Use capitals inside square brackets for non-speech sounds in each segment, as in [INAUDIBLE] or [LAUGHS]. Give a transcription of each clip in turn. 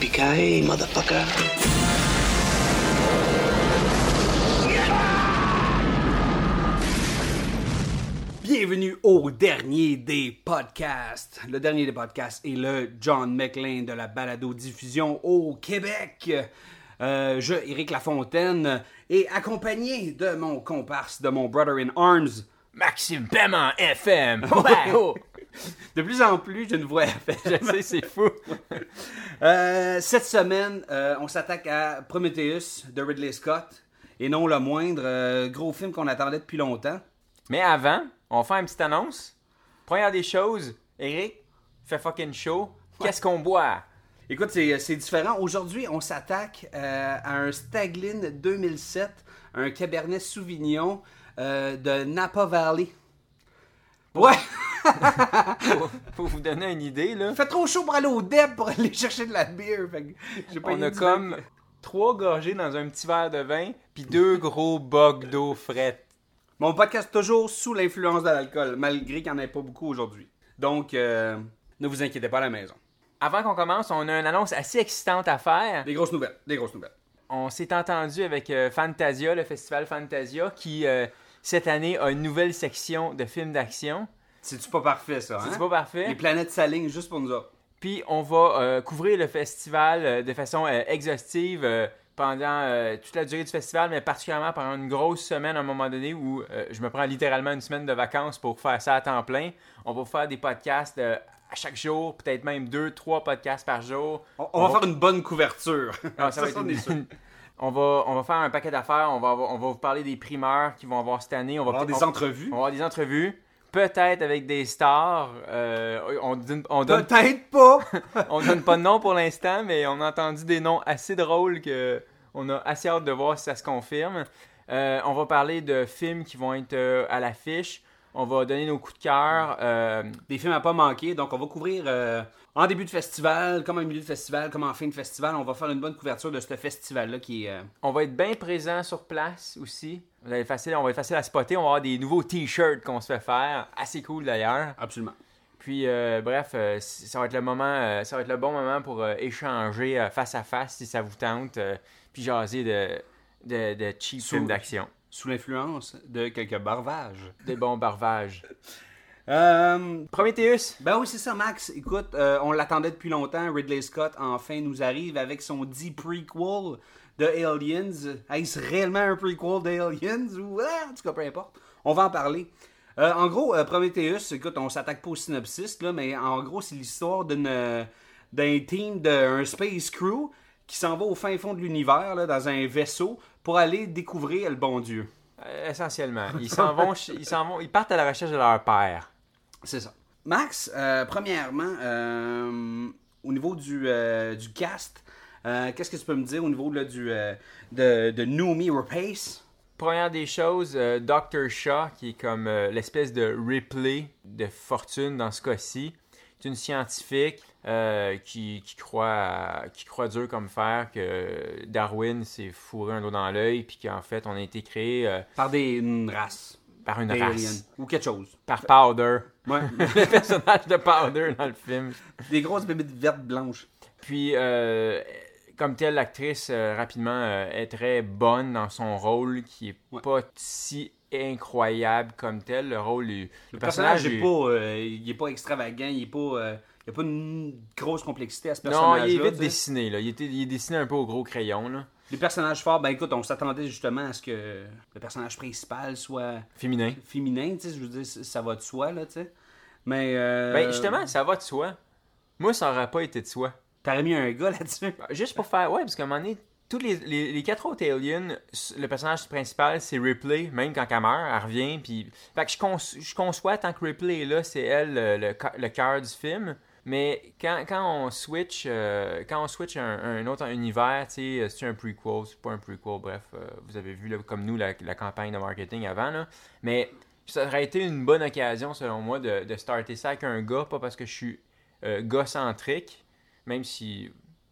Yippee-ki-yay, motherfucker. Bienvenue au dernier des podcasts. Le dernier des podcasts est le John McLean de la balado-diffusion au Québec. Euh, je, Éric Lafontaine, et accompagné de mon comparse, de mon brother in arms, Maxime Paiement FM. Ouais. Oh! [LAUGHS] de plus en plus, j'ai une voix à. Je sais, c'est fou. [LAUGHS] Euh, cette semaine, euh, on s'attaque à Prometheus de Ridley Scott. Et non le moindre, euh, gros film qu'on attendait depuis longtemps. Mais avant, on fait une petite annonce. Première des choses, Eric, fait fucking chaud. Qu'est-ce qu'on boit? Écoute, c'est différent. Aujourd'hui, on s'attaque à un Staglin 2007, un Cabernet Sauvignon de Napa Valley. Ouais, Pour, [LAUGHS] pour vous donner une idée, là, il fait trop chaud pour aller au DEP pour aller chercher de la bière. Fait que pas on a comme trois gorgées dans un petit verre de vin, puis deux gros bocs d'eau frette. Mon podcast toujours sous l'influence de l'alcool, malgré qu'il n'y en ait pas beaucoup aujourd'hui. Donc, euh, ne vous inquiétez pas à la maison. Avant qu'on commence, on a une annonce assez excitante à faire. Des grosses nouvelles, des grosses nouvelles. On s'est entendu avec euh, Fantasia, le festival Fantasia, qui euh, cette année a une nouvelle section de films d'action. C'est-tu pas parfait, ça, hein? C'est pas parfait? Les planètes s'alignent juste pour nous autres. Puis on va euh, couvrir le festival euh, de façon euh, exhaustive pendant toute la durée du festival, mais particulièrement pendant une grosse semaine à un moment donné où je me prends littéralement une semaine de vacances pour faire ça à temps plein. On va faire des podcasts à chaque jour, peut-être même deux, trois podcasts par jour. On, on va faire une bonne couverture. Ah, ça va [LAUGHS] être une- [LAUGHS] On va, on va faire un paquet d'affaires, on va, avoir- on va vous parler des primeurs qui vont avoir cette année. On va On va avoir des on- entrevues. on va avoir des entrevues, peut-être avec des stars. Euh, on, donne- on donne Peut-être [LAUGHS] pas. on donne pas de nom pour l'instant, mais on a entendu des noms assez drôles que on a assez hâte de voir si ça se confirme. Euh, on va parler de films qui vont être euh, à l'affiche. On va donner nos coups de cœur. euh, Des films à pas manquer. Donc, on va couvrir en début de festival, comme en milieu de festival, comme en fin de festival. On va faire une bonne couverture de ce festival-là qui est. euh, on va être bien présent sur place aussi. Vous allez facile, on va être facile à spotter. On va avoir des nouveaux t-shirts qu'on se fait faire. Assez cool d'ailleurs. Absolument. Puis euh, bref, euh, ça va être le moment, ça va être le bon moment pour échanger face à face si ça vous tente, puis jaser de, de, de cheap Sous- films d'action. Sous l'influence de quelques barvages. Des bons barvages. [LAUGHS] Euh, Prometheus, ben oui, c'est ça, Max. Écoute, euh, on l'attendait depuis longtemps. Ridley Scott, enfin, nous arrive avec son dit prequel de Aliens. Est-ce réellement un prequel d'Aliens ou. Ah, en tout cas, peu importe. On va en parler. Euh, en gros, euh, Prometheus, écoute, on s'attaque pas au synopsis, là, mais en gros, c'est l'histoire d'une d'un team d'un space crew qui s'en va au fin fond de l'univers, là, dans un vaisseau, pour aller découvrir le bon Dieu. essentiellement, ils s'en vont, ch- ils s'en vont, ils partent à la recherche de leur père. C'est ça. Max, euh, premièrement, euh, au niveau du, euh, du cast, qu'est-ce que tu peux me dire au niveau là, du, de, de Noomi Rapace? Première des choses, Dr. Shaw, qui est comme l'espèce de Ripley de fortune dans ce cas-ci. C'est une scientifique qui, qui, croit qui croit dur comme fer que Darwin s'est fourré un doigt dans l'œil, puis qu'en fait, on a été créé Par des, une race. par une race. Ou quelque chose. Par Powder. Ouais. [LAUGHS] le personnage de Powder dans le film. des grosses bébites vertes blanches. Puis, euh, comme telle, l'actrice, euh, rapidement, euh, est très bonne dans son rôle, qui est Ouais. pas si incroyable comme tel. Le rôle, est- Le personnage, il est- est pas, euh, il est pas extravagant, il est pas, euh, il y a pas une grosse complexité à ce Non, personnage-là. il est vite dessiné, là. Il, était, il est dessiné un peu au gros crayon, là. Les personnages forts, ben écoute, on s'attendait justement à ce que le personnage principal soit Féminin. féminin, tu sais, je veux dire, ça va de soi, là, tu sais. Mais, euh, Ben, justement, ça va de soi. Moi, ça aurait pas été de soi. T'aurais mis un gars là-dessus. Juste pour faire. Ouais, parce qu'à un moment donné, tous les, les, les quatre autres aliens, le personnage principal, c'est Ripley, même quand elle meurt, elle revient. Puis... Fait que je, con- je conçois, tant que Ripley est là, c'est elle le, le, cœur du film. Mais quand, quand on switch euh, quand on switch un, un autre univers, tu sais, c'est un prequel, c'est pas un prequel, bref, euh, vous avez vu là, comme nous la, la campagne de marketing avant, là. mais ça aurait été une bonne occasion selon moi de, de starter ça avec un gars, pas parce que je suis euh, gars-centrique, même si,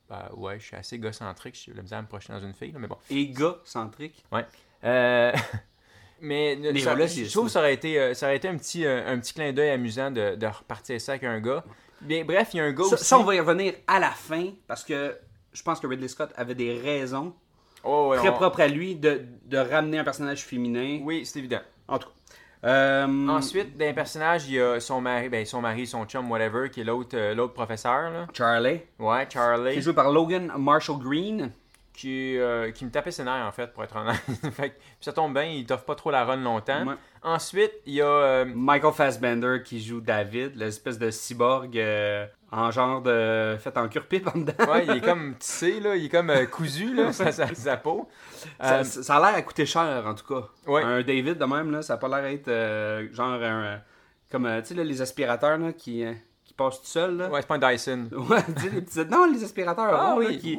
bah ouais, je suis assez gars-centrique, j'ai la misère à me projeter dans une fille, là, mais bon. Et gars centrique. Euh, [LAUGHS] mais ça- je trouve que ça aurait été, euh, ça aurait été un petit, euh, un petit clin d'œil amusant de, de repartir ça avec un gars. Mais bref, il y a un gars Ça, aussi. ça, on va y revenir à la fin parce que je pense que Ridley Scott avait des raisons Oh, ouais, très on- propres à lui de, de ramener un personnage féminin. Oui, c'est évident. En tout cas. Euh, Ensuite, dans les personnages, il y a son mari, ben, son mari, son chum, whatever, qui est l'autre, euh, l'autre professeur, là. Charlie, Ouais, qui Charlie, est joué par Logan Marshall Green. qui, euh, qui me tapait ses nerfs, en fait, pour être honnête. [LAUGHS] fait que- puis ça tombe bien, il t'offre pas trop la run longtemps. Ouais. Ensuite, il y a... euh, Michael Fassbender qui joue David, l'espèce de cyborg en genre de. fait en cure-pipe en dedans. ouais, il est [LAUGHS] comme tissé, là, il est comme euh, cousu, là, sa, sa, sa peau. Ça, Euh, ça a l'air à coûter cher en tout cas. Ouais. Un David de même, là, ça a pas l'air d'être euh, genre un. comme euh, tu sais, les aspirateurs là, qui, qui passent tout seuls. Là. ouais, c'est pas un Dyson. [LAUGHS] Ouais, tu sais, les petits- Non, les aspirateurs Ah ronds, là, oui. qui.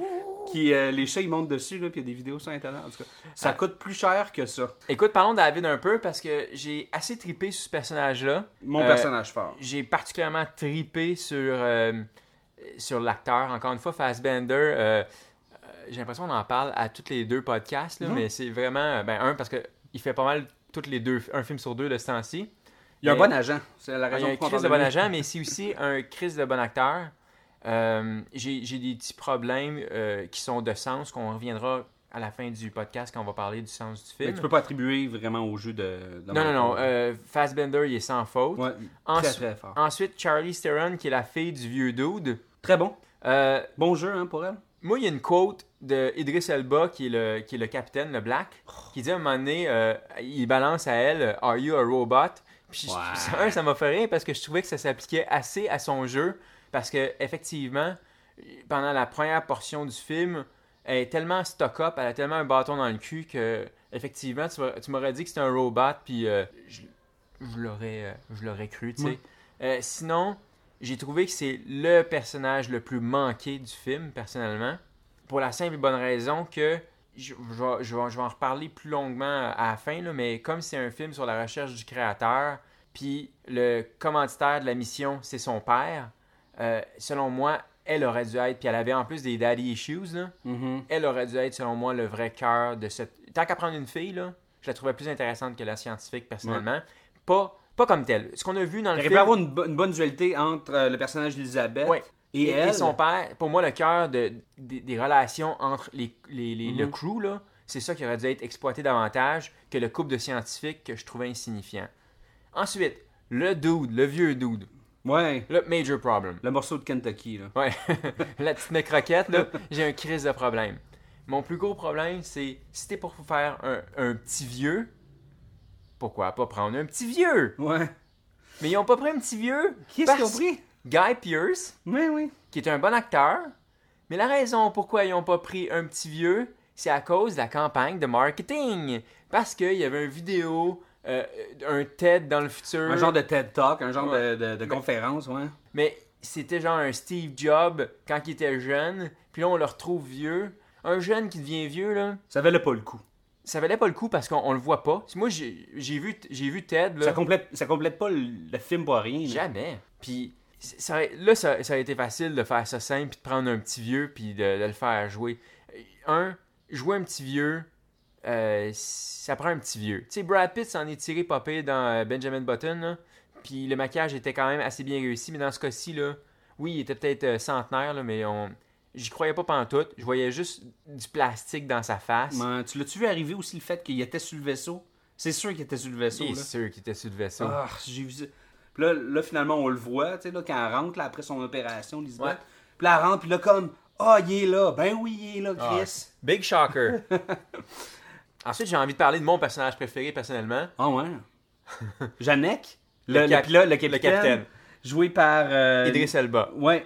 Qui euh, les chats ils montent dessus, là, puis il y a des vidéos sur Internet. En tout cas, ça Ah. coûte plus cher que ça. Écoute, parlons de David un peu, parce que j'ai assez tripé sur ce personnage-là. Mon Euh, personnage fort. J'ai particulièrement tripé sur, euh, sur l'acteur. Encore une fois, Fassbender, j'ai l'impression qu'on en parle à tous les deux podcasts, Mhm. là, mais c'est vraiment, ben, un, parce qu'il fait pas mal toutes les deux, un film sur deux de ce temps-ci. Il y a un bon agent. C'est la Il y raison a un pour qu'on de bon agent, mais c'est aussi un Chris de bon acteur. Euh, j'ai des petits problèmes euh, qui sont de sens, qu'on reviendra à la fin du podcast quand on va parler du sens du Mais film. tu peux pas attribuer vraiment au jeu de. de Non, non, non. Euh, Fassbender, il est sans faute. Ouais, Ensuite- très très fort. Ensuite, Charlie Theron, qui est la fille du vieux dude. Très bon. Euh, Bon jeu hein, pour elle. moi, il y a une quote de Idris Elba, qui est le, qui est le capitaine, le Black, qui dit à un moment donné, il balance à elle Are you a robot? Puis, Ouais. [LAUGHS] ça m'a fait rire parce que je trouvais que ça s'appliquait assez à son jeu. Parce que, effectivement, pendant la première portion du film, elle est tellement stock-up, elle a tellement un bâton dans le cul que, effectivement, tu, m'aurais- tu m'aurais dit que c'était un robot, puis euh, je, je l'aurais euh, je l'aurais cru, tu sais. Euh, sinon, j'ai trouvé que c'est le personnage le plus manqué du film, personnellement. Pour la simple et bonne raison que je, je vais, je vais- je vais en reparler plus longuement à la fin, là, mais comme c'est un film sur la recherche du créateur, puis le commanditaire de la mission, c'est son père, euh, selon moi, elle aurait dû être, puis elle avait en plus des daddy issues, là, Mhm. elle aurait dû être, selon moi, le vrai cœur de cette. Tant qu'à prendre une fille, là, je la trouvais plus intéressante que la scientifique, personnellement. Pas, pas comme telle. Ce qu'on a vu dans le Il aurait film. pu avoir une, bo- une bonne dualité entre euh, le personnage d'Elisabeth Ouais. et, Et, elle. et son père, pour moi, le cœur de, des- des relations entre les, les- les- le Mhm. crew, là, c'est ça qui aurait dû être exploité davantage que le couple de scientifiques que je trouvais insignifiant. Ensuite, le dude, le vieux dude, Ouais. le major problem. Le morceau de Kentucky, là. Ouais, [LAUGHS] la petite nez croquette, là, j'ai un crise de problème. Mon plus gros problème, c'est si t'es pour faire un, un petit vieux, pourquoi pas prendre un petit vieux? Ouais. Mais ils ont pas pris un petit vieux. Qui est-ce qu'ils ont pris? Guy Pierce, Oui, oui. qui est un bon acteur. Mais la raison pourquoi ils n'ont pas pris un petit vieux, c'est à cause de la campagne de marketing. Parce qu'il y avait une vidéo, euh, un TED dans le futur. Un genre de TED Talk, un genre Ouais. de, de- de conférence, ouais. Mais c'était genre un Steve Jobs quand il était jeune. Puis là, on le retrouve vieux. Un jeune qui devient vieux, là, Ça valait pas le coup. ça valait pas le coup parce qu'on on le voit pas. Moi, j'ai vu, j'ai vu Ted, là. Ça complète, ça complète pas le, le film pour rien. là. Jamais. Puis ça, là, ça, ça a été facile de faire ça simple, puis de prendre un petit vieux, puis de, de le faire jouer. Un, jouer un petit vieux, euh, ça prend un petit vieux. Tu sais, Brad Pitt s'en est tiré pire dans euh, Benjamin Button, là. Puis le maquillage était quand même assez bien réussi, mais dans ce cas-ci, là, oui, il était peut-être euh, centenaire, là, mais on... j'y croyais pas pantoute. Je voyais juste du plastique dans sa face. Mais tu l'as-tu vu arriver aussi le fait qu'il était sur le vaisseau? C'est sûr qu'il était sur le vaisseau. C'est sûr qu'il était sur le vaisseau. Ah, j'ai vu ça. Puis là, là, finalement, on le voit, tu sais, là, quand elle rentre, là, après son opération, Lisbeth. Ouais. Puis là, elle rentre, puis là, comme, ah, il est là. Ben oui, il est là, Ah, Chris. Big shocker. [LAUGHS] Ensuite, j'ai envie de parler de mon personnage préféré personnellement. Ah, ouais. [LAUGHS] Janek, le, Le le cap- pilote, le capitaine, le capitaine. joué par. euh, Idris Elba. Ouais,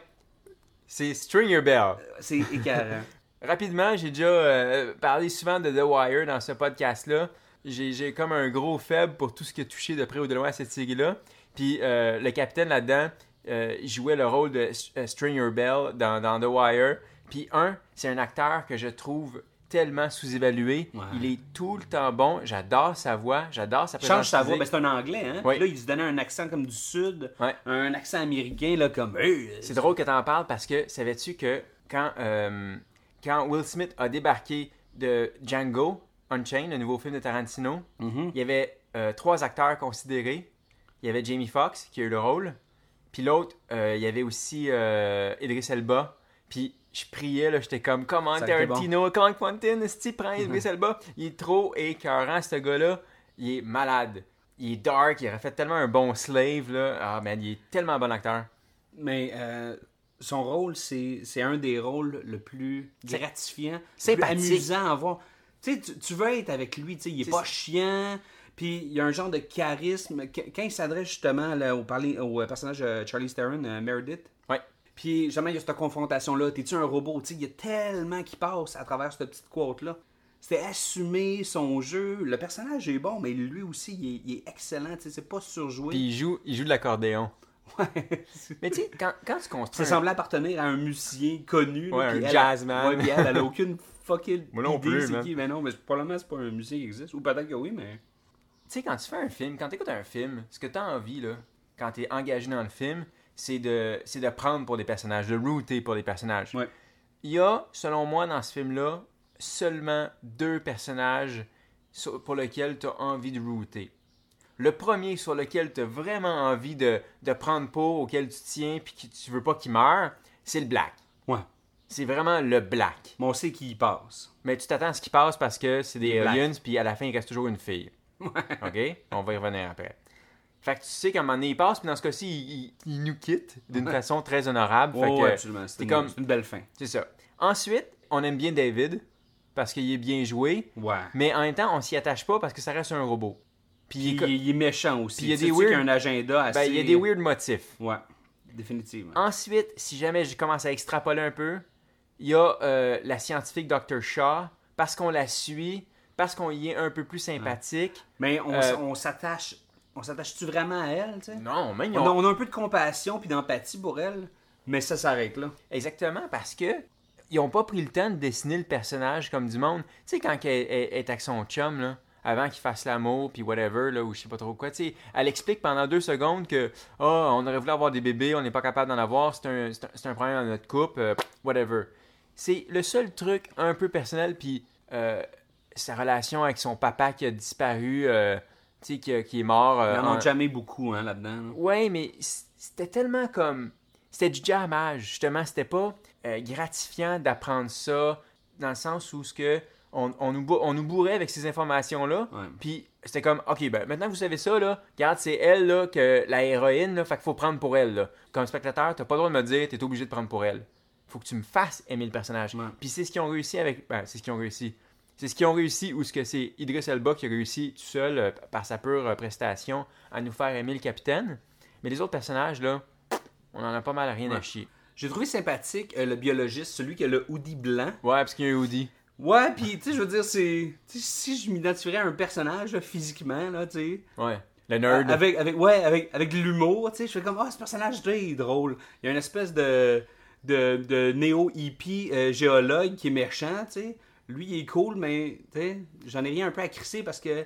C'est Stringer Bell. c'est écœurant. [LAUGHS] Rapidement, j'ai déjà euh, parlé souvent de The Wire dans ce podcast-là. J'ai comme un gros faible pour tout ce qui a touché de près ou de loin à cette série-là. Puis euh, le capitaine là-dedans, euh, jouait le rôle de euh, Stringer Bell dans, dans The Wire. Puis un, c'est un acteur que je trouve tellement sous-évalué. Ouais. Il est tout le temps bon. J'adore sa voix, j'adore sa présence Change sa voix, ben, c'est un anglais, hein? Oui. Puis Là, il se donnait un accent comme du sud, Ouais. un accent américain, là, comme. Hey, C'est drôle que tu en parles parce que savais-tu que quand, euh, quand Will Smith a débarqué de Django Unchained, le nouveau film de Tarantino, Mhm. il y avait euh, trois acteurs considérés. Il y avait Jamie Foxx qui a eu le rôle. Puis l'autre, euh, il y avait aussi euh, Idris Elba. Puis je priais, là, j'étais comme, comment été bon. Tarantino, comment Quentin, est prend Idris Elba? Il est trop écœurant, ce gars-là. Il est malade. Il est dark, il aurait fait tellement un bon slave, là. Ah, man, il est tellement un bon acteur. Mais euh, son rôle, c'est c'est un des rôles le plus C'est- gratifiant, le plus sympathique. amusant à voir. Tu sais, tu- veux être avec lui, tu sais, il est C'est pas chiant, puis il y a un genre de charisme. Qu- Quand il s'adresse justement là, au, parler, au euh, personnage de Charlie Theron, euh, Meredith, Ouais. Puis jamais il y a cette confrontation-là. T'es-tu un robot? Il y a tellement qui passe à travers cette petite quote-là. C'était assumer son jeu. Le personnage est bon, mais lui aussi, il est, il est excellent. C'est pas surjoué. Puis il joue, il joue de l'accordéon. Ouais. Mais tu sais, quand, quand tu construis. Ça un- semblait appartenir à un musicien connu. Ouais, un jazzman. Ouais, puis elle, elle a aucune fucking [LAUGHS] Moi non idée plus, c'est qui. Mais non, mais probablement c'est pas un musicien qui existe. Ou peut-être que oui, mais... Tu sais, quand tu fais un film, quand tu écoutes un film, ce que tu as envie, là, quand tu es engagé dans le film, c'est de, c'est de prendre pour des personnages, de router pour des personnages. Ouais. Il y a, selon moi, dans ce film-là, seulement deux personnages sur- pour lesquels tu as envie de router. Le premier sur lequel tu as vraiment envie de, de prendre pour, auquel tu tiens, puis que tu veux pas qu'il meure, c'est le black. Ouais. C'est vraiment le black. Mais on sait qui y passe. Mais tu t'attends à ce qui passe parce que c'est des aliens, puis à la fin, il reste toujours une fille. OK? On va y revenir après. Fait que tu sais qu'à un moment donné, il passe, puis dans ce cas-ci, il, il- il nous quitte d'une Ouais. façon très honorable. Fait que, ouais, absolument. C'est une, comme- une belle fin. c'est ça. Ensuite, on aime bien David, parce qu'il est bien joué, Ouais. mais en même temps, on s'y attache pas parce que ça reste un robot. Puis il, est il, méchant aussi. Puis il y a des tu sais qu'il y a weird- un agenda assez... ben, il y a des weird motifs. Ouais. Définitivement. Ensuite, si jamais je commence à extrapoler un peu, il y a euh, la scientifique Dr. Shaw, parce qu'on la suit, parce qu'on y est un peu plus sympathique. Mais on, Euh, on s'attache... On s'attache-tu vraiment à elle, tu sais? Non, ils On, on a un peu de compassion puis d'empathie pour elle, mais ça s'arrête là. Exactement, parce que ils ont pas pris le temps de dessiner le personnage comme du monde. Tu sais, quand elle, elle- elle est avec son chum, là, avant qu'il fasse l'amour, puis whatever, là, ou je sais pas trop quoi, tu sais, elle explique pendant deux secondes que, oh, on aurait voulu avoir des bébés, on n'est pas capable d'en avoir, c'est un, un, problème dans notre couple, euh, whatever. C'est le seul truc un peu personnel, puis euh, sa relation avec son papa qui a disparu, euh, qui, qui est mort. euh, Ils en ont jamais beaucoup hein, là-dedans. là. Ouais, mais c'était tellement comme. C'était du jammage, justement. C'était pas euh, gratifiant d'apprendre ça, dans le sens où ce que on, on nous, on nous bourrait avec ces informations-là. Ouais. Puis c'était comme, OK, ben maintenant que vous savez ça, là, regarde, c'est elle, là, que la héroïne, là, fait qu'il faut prendre pour elle, là. Comme spectateur, t'as pas le droit de me dire, t'es obligé de prendre pour elle. Faut que tu me fasses aimer le personnage. Ouais. Puis c'est ce qu'ils ont réussi avec. Ben, c'est ce qu'ils ont réussi. C'est ce qu'ils ont réussi ou ce que c'est Idris Elba qui a réussi tout seul, euh, par sa pure euh, prestation, à nous faire aimer le capitaine. Mais les autres personnages, là, on en a pas mal à rien à chier. J'ai trouvé sympathique euh, le biologiste, celui qui a le hoodie blanc. Ouais, parce qu'il y a un hoodie. Ouais, puis tu sais, je veux dire, c'est. Si je m'identifierais à un personnage là, physiquement, là, tu sais. Ouais. Le nerd. Avec, avec, ouais, avec, avec de l'humour, tu sais, je fais comme, ah, ce personnage là il est drôle. Il y a une espèce de, de, de néo-hippie euh, géologue qui est méchant, tu sais. Lui, il est cool, mais, j'en ai rien un peu à crisser parce que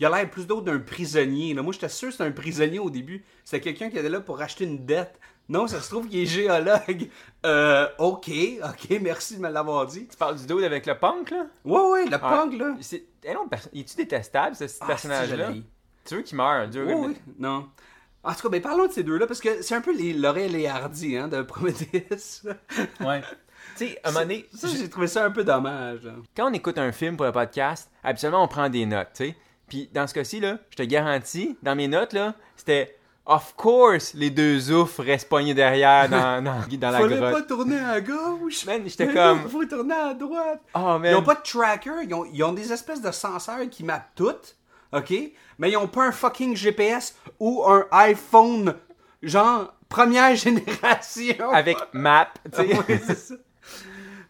il a l'air plus d'autre d'un prisonnier. Là. Moi, j'étais sûr que c'était un prisonnier au début. C'était quelqu'un qui était là pour racheter une dette. Non, ça se trouve qu'il est géologue. [LAUGHS] Euh, ok, ok, merci de me l'avoir dit. Tu parles du dude avec le punk, là? Ouais, ouais, le punk, là. C'est... Eh non, est-tu détestable, ce, ce Ah, personnage-là? tu veux qu'il meure? Dieu, Oui, oui, non. En tout cas, ben, parlons de ces deux-là, parce que c'est un peu les Laurel et Hardy hein, de Prometheus. Ouais. [LAUGHS] tu sais, à un moment donné, Ça, j'ai trouvé ça un peu dommage. là. quand on écoute un film pour le podcast, habituellement, on prend des notes, tu sais. Puis dans ce cas-ci, là, je te garantis, dans mes notes, là, c'était « Of course, les deux oufs restent poignés derrière dans, [LAUGHS] dans, dans la Fallait grotte. pas tourner à gauche. Man, j'étais comme- [LAUGHS] Faut tourner à droite. Oh, man. Ils ont pas de tracker, ils ont, ils ont des espèces de senseurs qui mappent toutes, ok? Mais ils ont pas un fucking GPS ou un iPhone, genre première [LAUGHS] génération. Avec map, tu sais.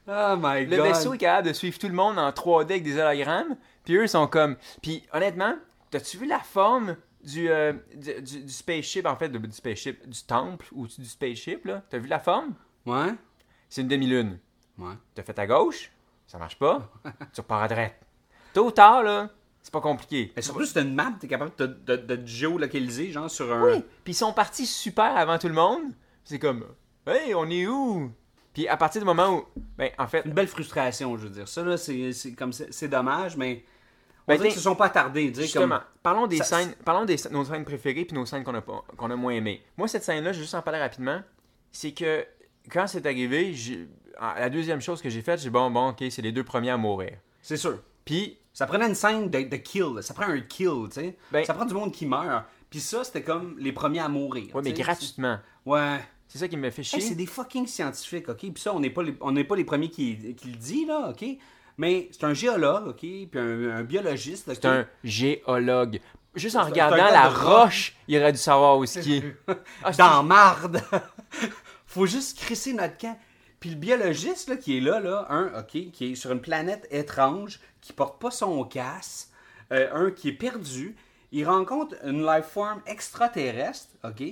Oh my Le god. vaisseau est capable de suivre tout le monde en 3D avec des hologrammes. Puis eux sont comme. Puis honnêtement, t'as-tu vu la forme du, euh, du, du- du spaceship, en fait, du spaceship, du temple ou du spaceship, là? T'as vu la forme? Ouais. C'est une demi-lune. Ouais. T'as fait à gauche, ça marche pas, [LAUGHS] tu repars à droite. Tôt ou tard, là, c'est pas compliqué. Mais surtout, c'est une map, t'es capable de, de, de te géolocaliser, genre sur un. Oui, puis ils sont partis super avant tout le monde. C'est comme, hey, on est où? Puis à partir du moment où, ben, en fait, Une belle frustration, je veux dire. Ça, là, c'est c'est comme c'est dommage, mais. On Ben, dirait qu'ils se sont pas attardés. Justement, comme- parlons des Ça- scènes, parlons des nos scènes préférées puis nos scènes qu'on a qu'on a moins aimées. Moi cette scène là, je vais juste en parler rapidement, c'est que quand c'est arrivé, ah, la deuxième chose que j'ai faite, j'ai dit, bon bon, OK, c'est les deux premiers à mourir. C'est sûr. Puis Ça prenait une scène de, de kill. Ça prend un kill, tu sais. Ben- ça prend du monde qui meurt. Puis ça, c'était comme les premiers à mourir. ouais, mais gratuitement. Ouais. C'est ça qui me fait chier. Hey, c'est des fucking scientifiques, ok? Puis ça, on n'est pas, les- on pas les premiers qui, qui le dit, là, ok? Mais c'est un géologue, ok? Puis un, un biologiste, ok? C'est un géologue. Juste en regardant la roche, il aurait dû savoir où est. [LAUGHS] Ah, Dans marde! [LAUGHS] Faut juste crisser notre camp. Puis le biologiste, là, qui est là, là, un, ok, qui est sur une planète étrange, qui porte pas son casque, euh, un qui est perdu, il rencontre une life form extraterrestre, ok?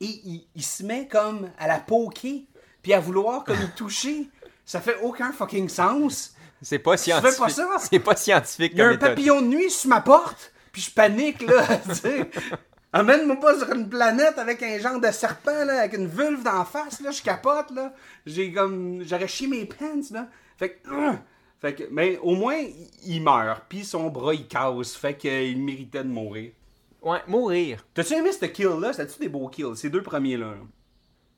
Et il, il se met comme à la poker, puis à vouloir comme y toucher. Ça fait aucun fucking sens. C'est pas fais scientifique. pas ça? C'est pas scientifique Il y a un méthode. papillon de nuit sur ma porte, puis je panique, là. [LAUGHS] Amène-moi pas sur une planète avec un genre de serpent, là, avec une vulve d'en face, là, je capote, là. J'ai comme... J'aurais chié mes pants, là. Fait que... euh, fait que... Mais au moins, il- il meurt, puis son bras, il casse, fait qu'il méritait de mourir. Ouais, mourir. T'as-tu aimé ce kill-là? C'était-tu des beaux kills? Ces deux premiers-là. là?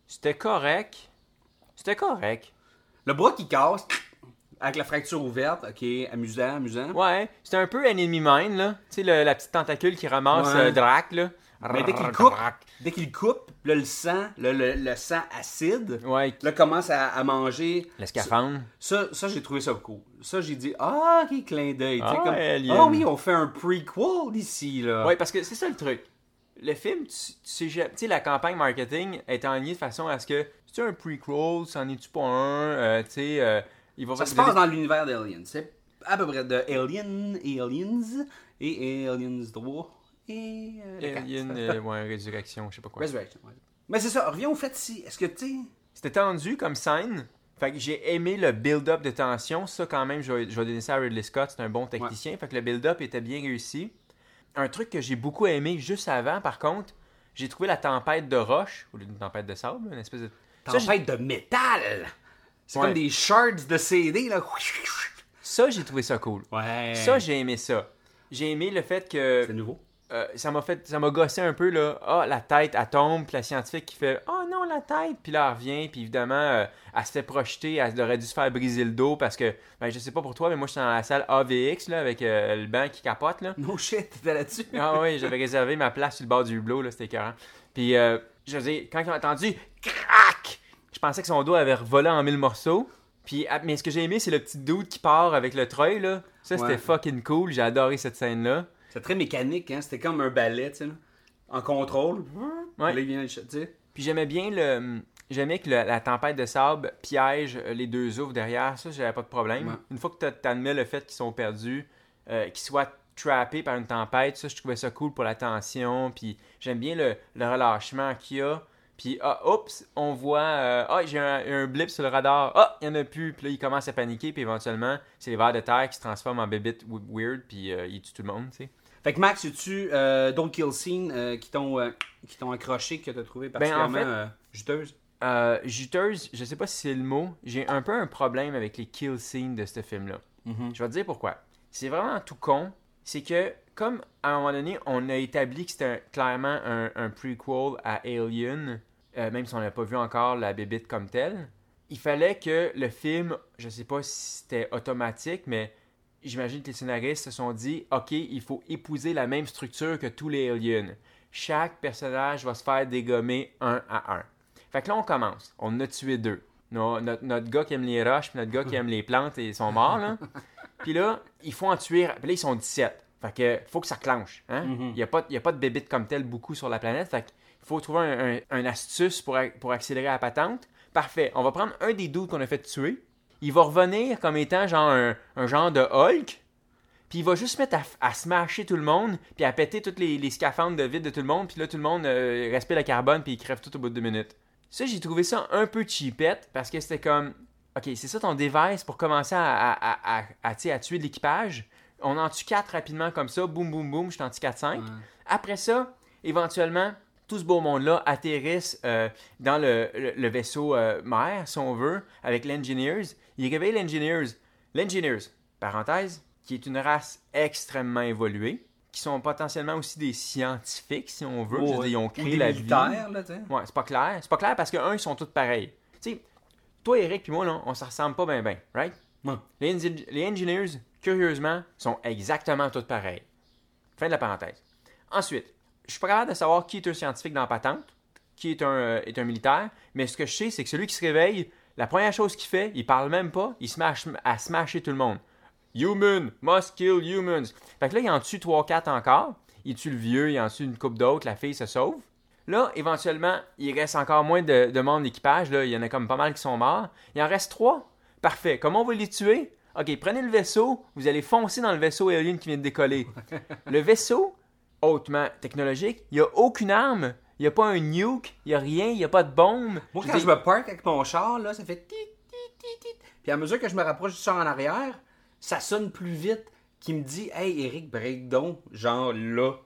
C'était correct. C'était correct. Le bras qui casse, avec la fracture ouverte, ok, amusant, amusant. Ouais, c'était un peu Enemy Mine, là. Tu sais, la petite tentacule qui ramasse Ouais. euh, Drac, là. Mais dès qu'il coupe, dès qu'il coupe, là, le sang, le, le- le sang acide, Ouais, là, commence à, à manger. le scaphandre. Ça, ça j'ai trouvé ça cool. Ça, j'ai dit, ah, ok, clin d'œil. Ah, comme, ah oui, on fait un prequel ici, là. Ouais, parce que c'est ça le truc. Le film, tu, tu sais, la campagne marketing est alignée de façon à ce que c'est un prequel, c'en est-tu pas un, euh, tu sais, euh, il va Ça se donner- passe dans l'univers d'Alien. C'est à peu près de Alien, Aliens et Aliens 3 et euh. Alien, euh, [LAUGHS] ouais, résurrection, je sais pas quoi. Resurrection. ouais. Mais c'est ça, reviens au fait ici. Est-ce que tu sais. C'était tendu comme scène. Fait que j'ai aimé le build-up de tension. Ça, quand même, je vais, je vais donner ça à Ridley Scott. C'est un bon technicien. Fait que le build-up était bien réussi. Un truc que j'ai beaucoup aimé juste avant, par contre, j'ai trouvé la tempête de roche, lieu d'une tempête de sable, une espèce de. Ça, Tempête de métal! C'est Ouais. comme des shards de CD, là. Ça, j'ai trouvé ça cool. Ouais. Ça, j'ai aimé ça. J'ai aimé le fait que C'est nouveau. Euh, ça m'a fait ça m'a gossé un peu là. Ah la tête elle tombe puis la scientifique qui fait oh non la tête puis là elle revient puis évidemment euh, elle se fait projeter elle aurait dû se faire briser le dos parce que ben je sais pas pour toi mais moi j'étais dans la salle AVX là avec euh, le banc qui capote là. No shit, t'étais là-dessus. ah oui j'avais [LAUGHS] réservé ma place sur le bord du hublot là c'était écœurant. Puis euh, je veux dire quand ils ont entendu crac! Je pensais que son dos avait volé en mille morceaux. Puis ah, mais ce que j'ai aimé c'est le petit doute qui part avec le treuil là. Ça c'était fucking cool j'ai adoré cette scène C'est très mécanique, hein. C'était comme un ballet, tu sais. En contrôle. Ouais. Là, il vient, tu sais. Puis j'aimais bien le. J'aimais que le- la tempête de sable piège euh, les deux ouvres derrière. Ça, j'avais pas de problème. Ouais. Une fois que tu admets le fait qu'ils sont perdus, euh, qu'ils soient trappés par une tempête, ça, je trouvais ça cool pour la tension. Puis j'aime bien le, le relâchement qu'il y a. Puis, ah, oups, on voit, euh, ah, j'ai un, un blip sur le radar. Ah, il y en a plus. Puis là, il commence à paniquer. Puis éventuellement, c'est les vers de terre qui se transforment en bébite w- weird. Puis euh, il tue tout le monde, tu sais. Fait que Max, as-tu euh, d'autres kill scenes euh, qui t'ont euh, qui t'ont accroché, que t'as trouvé particulièrement Ben, fait- euh, juteuses? Euh, juteuse, je sais pas si c'est le mot. J'ai un peu un problème avec les kill scenes de ce film-là. Mhm. Je vais te dire pourquoi. C'est vraiment tout con. C'est que, comme à un moment donné, on a établi que c'était clairement un, un prequel à Alien, même si on n'a pas vu encore la bébite comme telle, il fallait que le film, je sais pas si c'était automatique, mais j'imagine que les scénaristes se sont dit ok, il faut épouser la même structure que tous les aliens. Chaque personnage va se faire dégommer un à un. Fait que là, on commence. On en a tué deux. No- notre, notre gars qui aime les roches, puis notre gars qui aime les plantes, ils sont morts, là. [LAUGHS] Puis là, il faut en tuer. Puis là, ils sont 17. Fait que faut que ça clenche. Hein? Il n'y a, pas- il y a pas de bébites comme tel beaucoup sur la planète. Fait qu'il faut trouver un, un- un astuce pour, pour accélérer la patente. Parfait. On va prendre un des doutes qu'on a fait tuer. Il va revenir comme étant genre un, un genre de Hulk. Puis il va juste se mettre à, à smasher tout le monde, puis à péter tous les, les scaphandres de vide de tout le monde, puis là, tout le monde euh, respire le carbone, puis il crève tout au bout de deux minutes. Ça, j'ai trouvé ça un peu cheapette, parce que c'était comme, ok, c'est ça ton device pour commencer à, à, à, à tuer de l'équipage. On en tue 4 rapidement comme ça, boum, boum, boum, je t'en tue 4-5. Après ça, éventuellement, tout ce beau monde-là atterrisse euh, dans le, le- le vaisseau euh, mère, si on veut, avec l'Engineers. Il réveille l'Engineers. L'Engineers, parenthèse, qui est une race extrêmement évoluée, qui sont potentiellement aussi des scientifiques, si on veut. Je veux dire, ils ont créé la vie. là. Ouais, c'est pas clair. C'est pas clair parce que, un, ils sont tous pareils. Tu sais, toi, Eric, puis moi, là, on se ressemble pas bien, bien, right? Ouais. Les, les engineers, curieusement, sont exactement tous pareils. Fin de la parenthèse. Ensuite, je suis pas capable de savoir qui est un scientifique dans la patente, qui est un, euh, est un militaire, mais ce que je sais, c'est que celui qui se réveille, la première chose qu'il fait, il parle même pas, il se met à, smasher tout le monde. Human, must kill humans. Fait que là, il en tue 3-4 encore. Il tue le vieux, il en tue une coupe d'autres, la fille se sauve. Là, éventuellement, il reste encore moins de, de membres d'équipage. Là. Il y en a comme pas mal qui sont morts. Il en reste trois. Parfait. Comment on va les tuer? OK, prenez le vaisseau. Vous allez foncer dans le vaisseau alien qui vient de décoller. [LAUGHS] le vaisseau, hautement technologique, il n'y a aucune arme. Il n'y a pas un nuke. Il n'y a rien. Il n'y a pas de bombe. Moi, quand je me parque avec mon char, là, ça fait tit, tit, tit, tit. Puis à mesure que je me rapproche du char en arrière, ça sonne plus vite. Qui me dit, hey, Eric, break down, genre là. Tu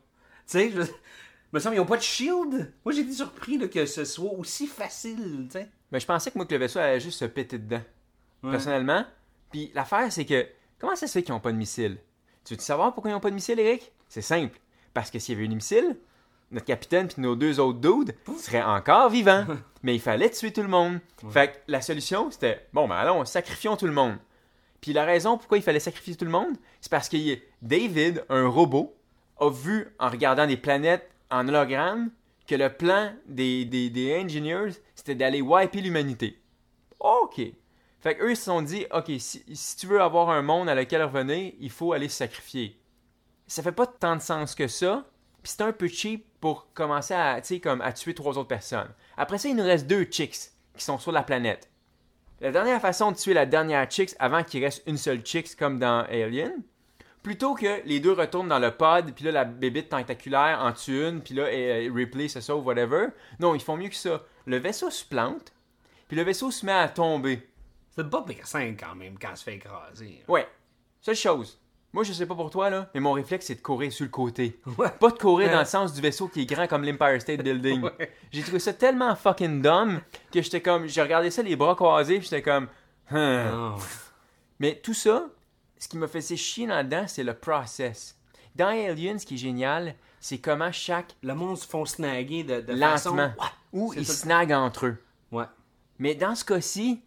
sais, je [LAUGHS] me semble, ils n'ont pas de shield. Moi, j'ai été surpris là, que ce soit aussi facile, tu sais. Mais je pensais que moi que le vaisseau allait juste se péter dedans. Personnellement. Puis l'affaire, c'est que comment ça se fait qu'ils n'ont pas de missile? Tu veux savoir pourquoi ils n'ont pas de missile, Eric? C'est simple. Parce que s'il y avait un missile, notre capitaine puis nos deux autres dudes seraient encore vivants. [LAUGHS] Mais il fallait tuer tout le monde. Fait que la solution, c'était bon, ben allons, sacrifions tout le monde. Puis la raison pourquoi il fallait sacrifier tout le monde, c'est parce que David, un robot, a vu en regardant des planètes en hologramme que le plan des, des, des engineers, c'était d'aller wiper l'humanité. OK. Fait qu'eux, ils se sont dit, OK, si, si tu veux avoir un monde à lequel revenir, il faut aller se sacrifier. Ça fait pas tant de sens que ça. Puis c'est un peu cheap pour commencer à, comme à tuer trois autres personnes. Après ça, il nous reste deux chicks qui sont sur la planète. La dernière façon de tuer la dernière chicks avant qu'il reste une seule chicks comme dans Alien, plutôt que les deux retournent dans le pod, puis là la bébite tentaculaire en tue une, puis là euh, Ripley se sauve, whatever. Non, ils font mieux que ça. Le vaisseau se plante, puis le vaisseau se met à tomber. C'est pas pire scène quand même quand se fait écraser. Ouais. Seule chose. Moi, je sais pas pour toi, là, mais mon réflexe, c'est de courir sur le côté. Ouais. Pas de courir dans le sens du vaisseau qui est grand comme l'Empire State Building. [LAUGHS] Ouais. J'ai trouvé ça tellement fucking dumb que j'étais comme. J'ai regardé ça les bras croisés, j'étais comme. Ah, Mais tout ça, ce qui me faisait chier là-dedans, c'est le process. Dans Alien, ce qui est génial, c'est comment chaque. Le monde se font snaguer de, de lentement. façon... Ouais, Ou ils snaguent entre eux. Ouais. Mais dans ce cas-ci,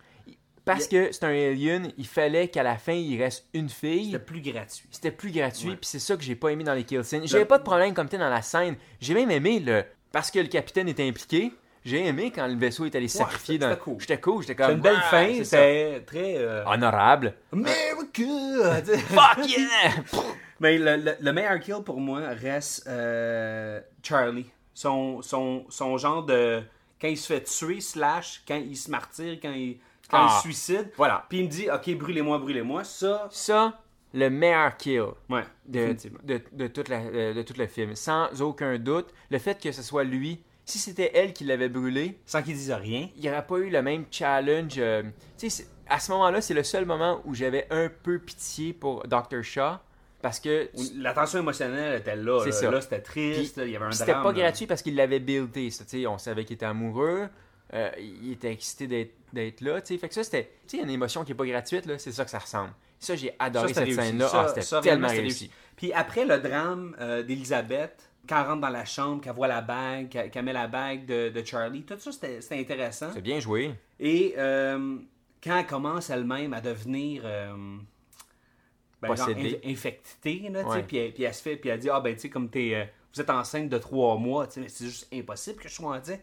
parce que c'est un alien, il fallait qu'à la fin, il reste une fille. C'était plus gratuit. C'était plus gratuit, Ouais. puis c'est ça que j'ai pas aimé dans les kill scenes. J'avais pas de problème comme t'es dans la scène. J'ai même aimé le. Parce que le capitaine était impliqué, j'ai aimé quand le vaisseau est allé se sacrifier c'était- dans. c'était cool. J'étais cool, j'étais C'est comme. une belle Ouais, fin, c'est très... euh, Honorable. America! sais. [LAUGHS] Fuck yeah! [LAUGHS] Mais le, le- le meilleur kill pour moi reste euh, Charlie. Son, son, son genre de. Quand il se fait tuer, slash, quand il se martyre, quand il, quand Ah. il se suicide. Voilà. Puis il me dit, ok, brûlez-moi, brûlez-moi. Ça, Ça, le meilleur kill. ouais, de, de, de, toute la- euh, de tout le film. Sans aucun doute, le fait que ce soit lui, si c'était elle qui l'avait brûlé, Sans qu'il dise rien. il n'y aurait pas eu le même challenge. euh, tu à ce moment-là, c'est le seul moment où j'avais un peu pitié pour Dr. Shaw. Parce que La tension émotionnelle était là. C'est là. Là, c'était triste. Puis, il y avait un c'était pas là. gratuit parce qu'il l'avait buildé. tu on savait qu'il était amoureux. Euh, il était excité d'être- là. tu sais. Fait que ça, c'était tu sais, une émotion qui est pas gratuite. là, C'est ça que ça ressemble. Ça, j'ai Ça, adoré c'était cette scène-là. Ça- Ah, c'était ça, tellement réussi. Puis après le drame euh, d'Elisabeth, quand elle rentre dans la chambre, qu'elle voit la bague, qu'elle met la bague de, de Charlie, tout ça, c'était intéressant. C'est bien joué. Et euh, quand elle commence elle-même à devenir euh, ben, genre infectée, là, tu sais, Ouais. puis, elle, puis elle se fait, puis elle dit Ah, ben, tu sais, comme t'es, euh, vous êtes enceinte de trois mois, c'est juste impossible que je sois enceinte.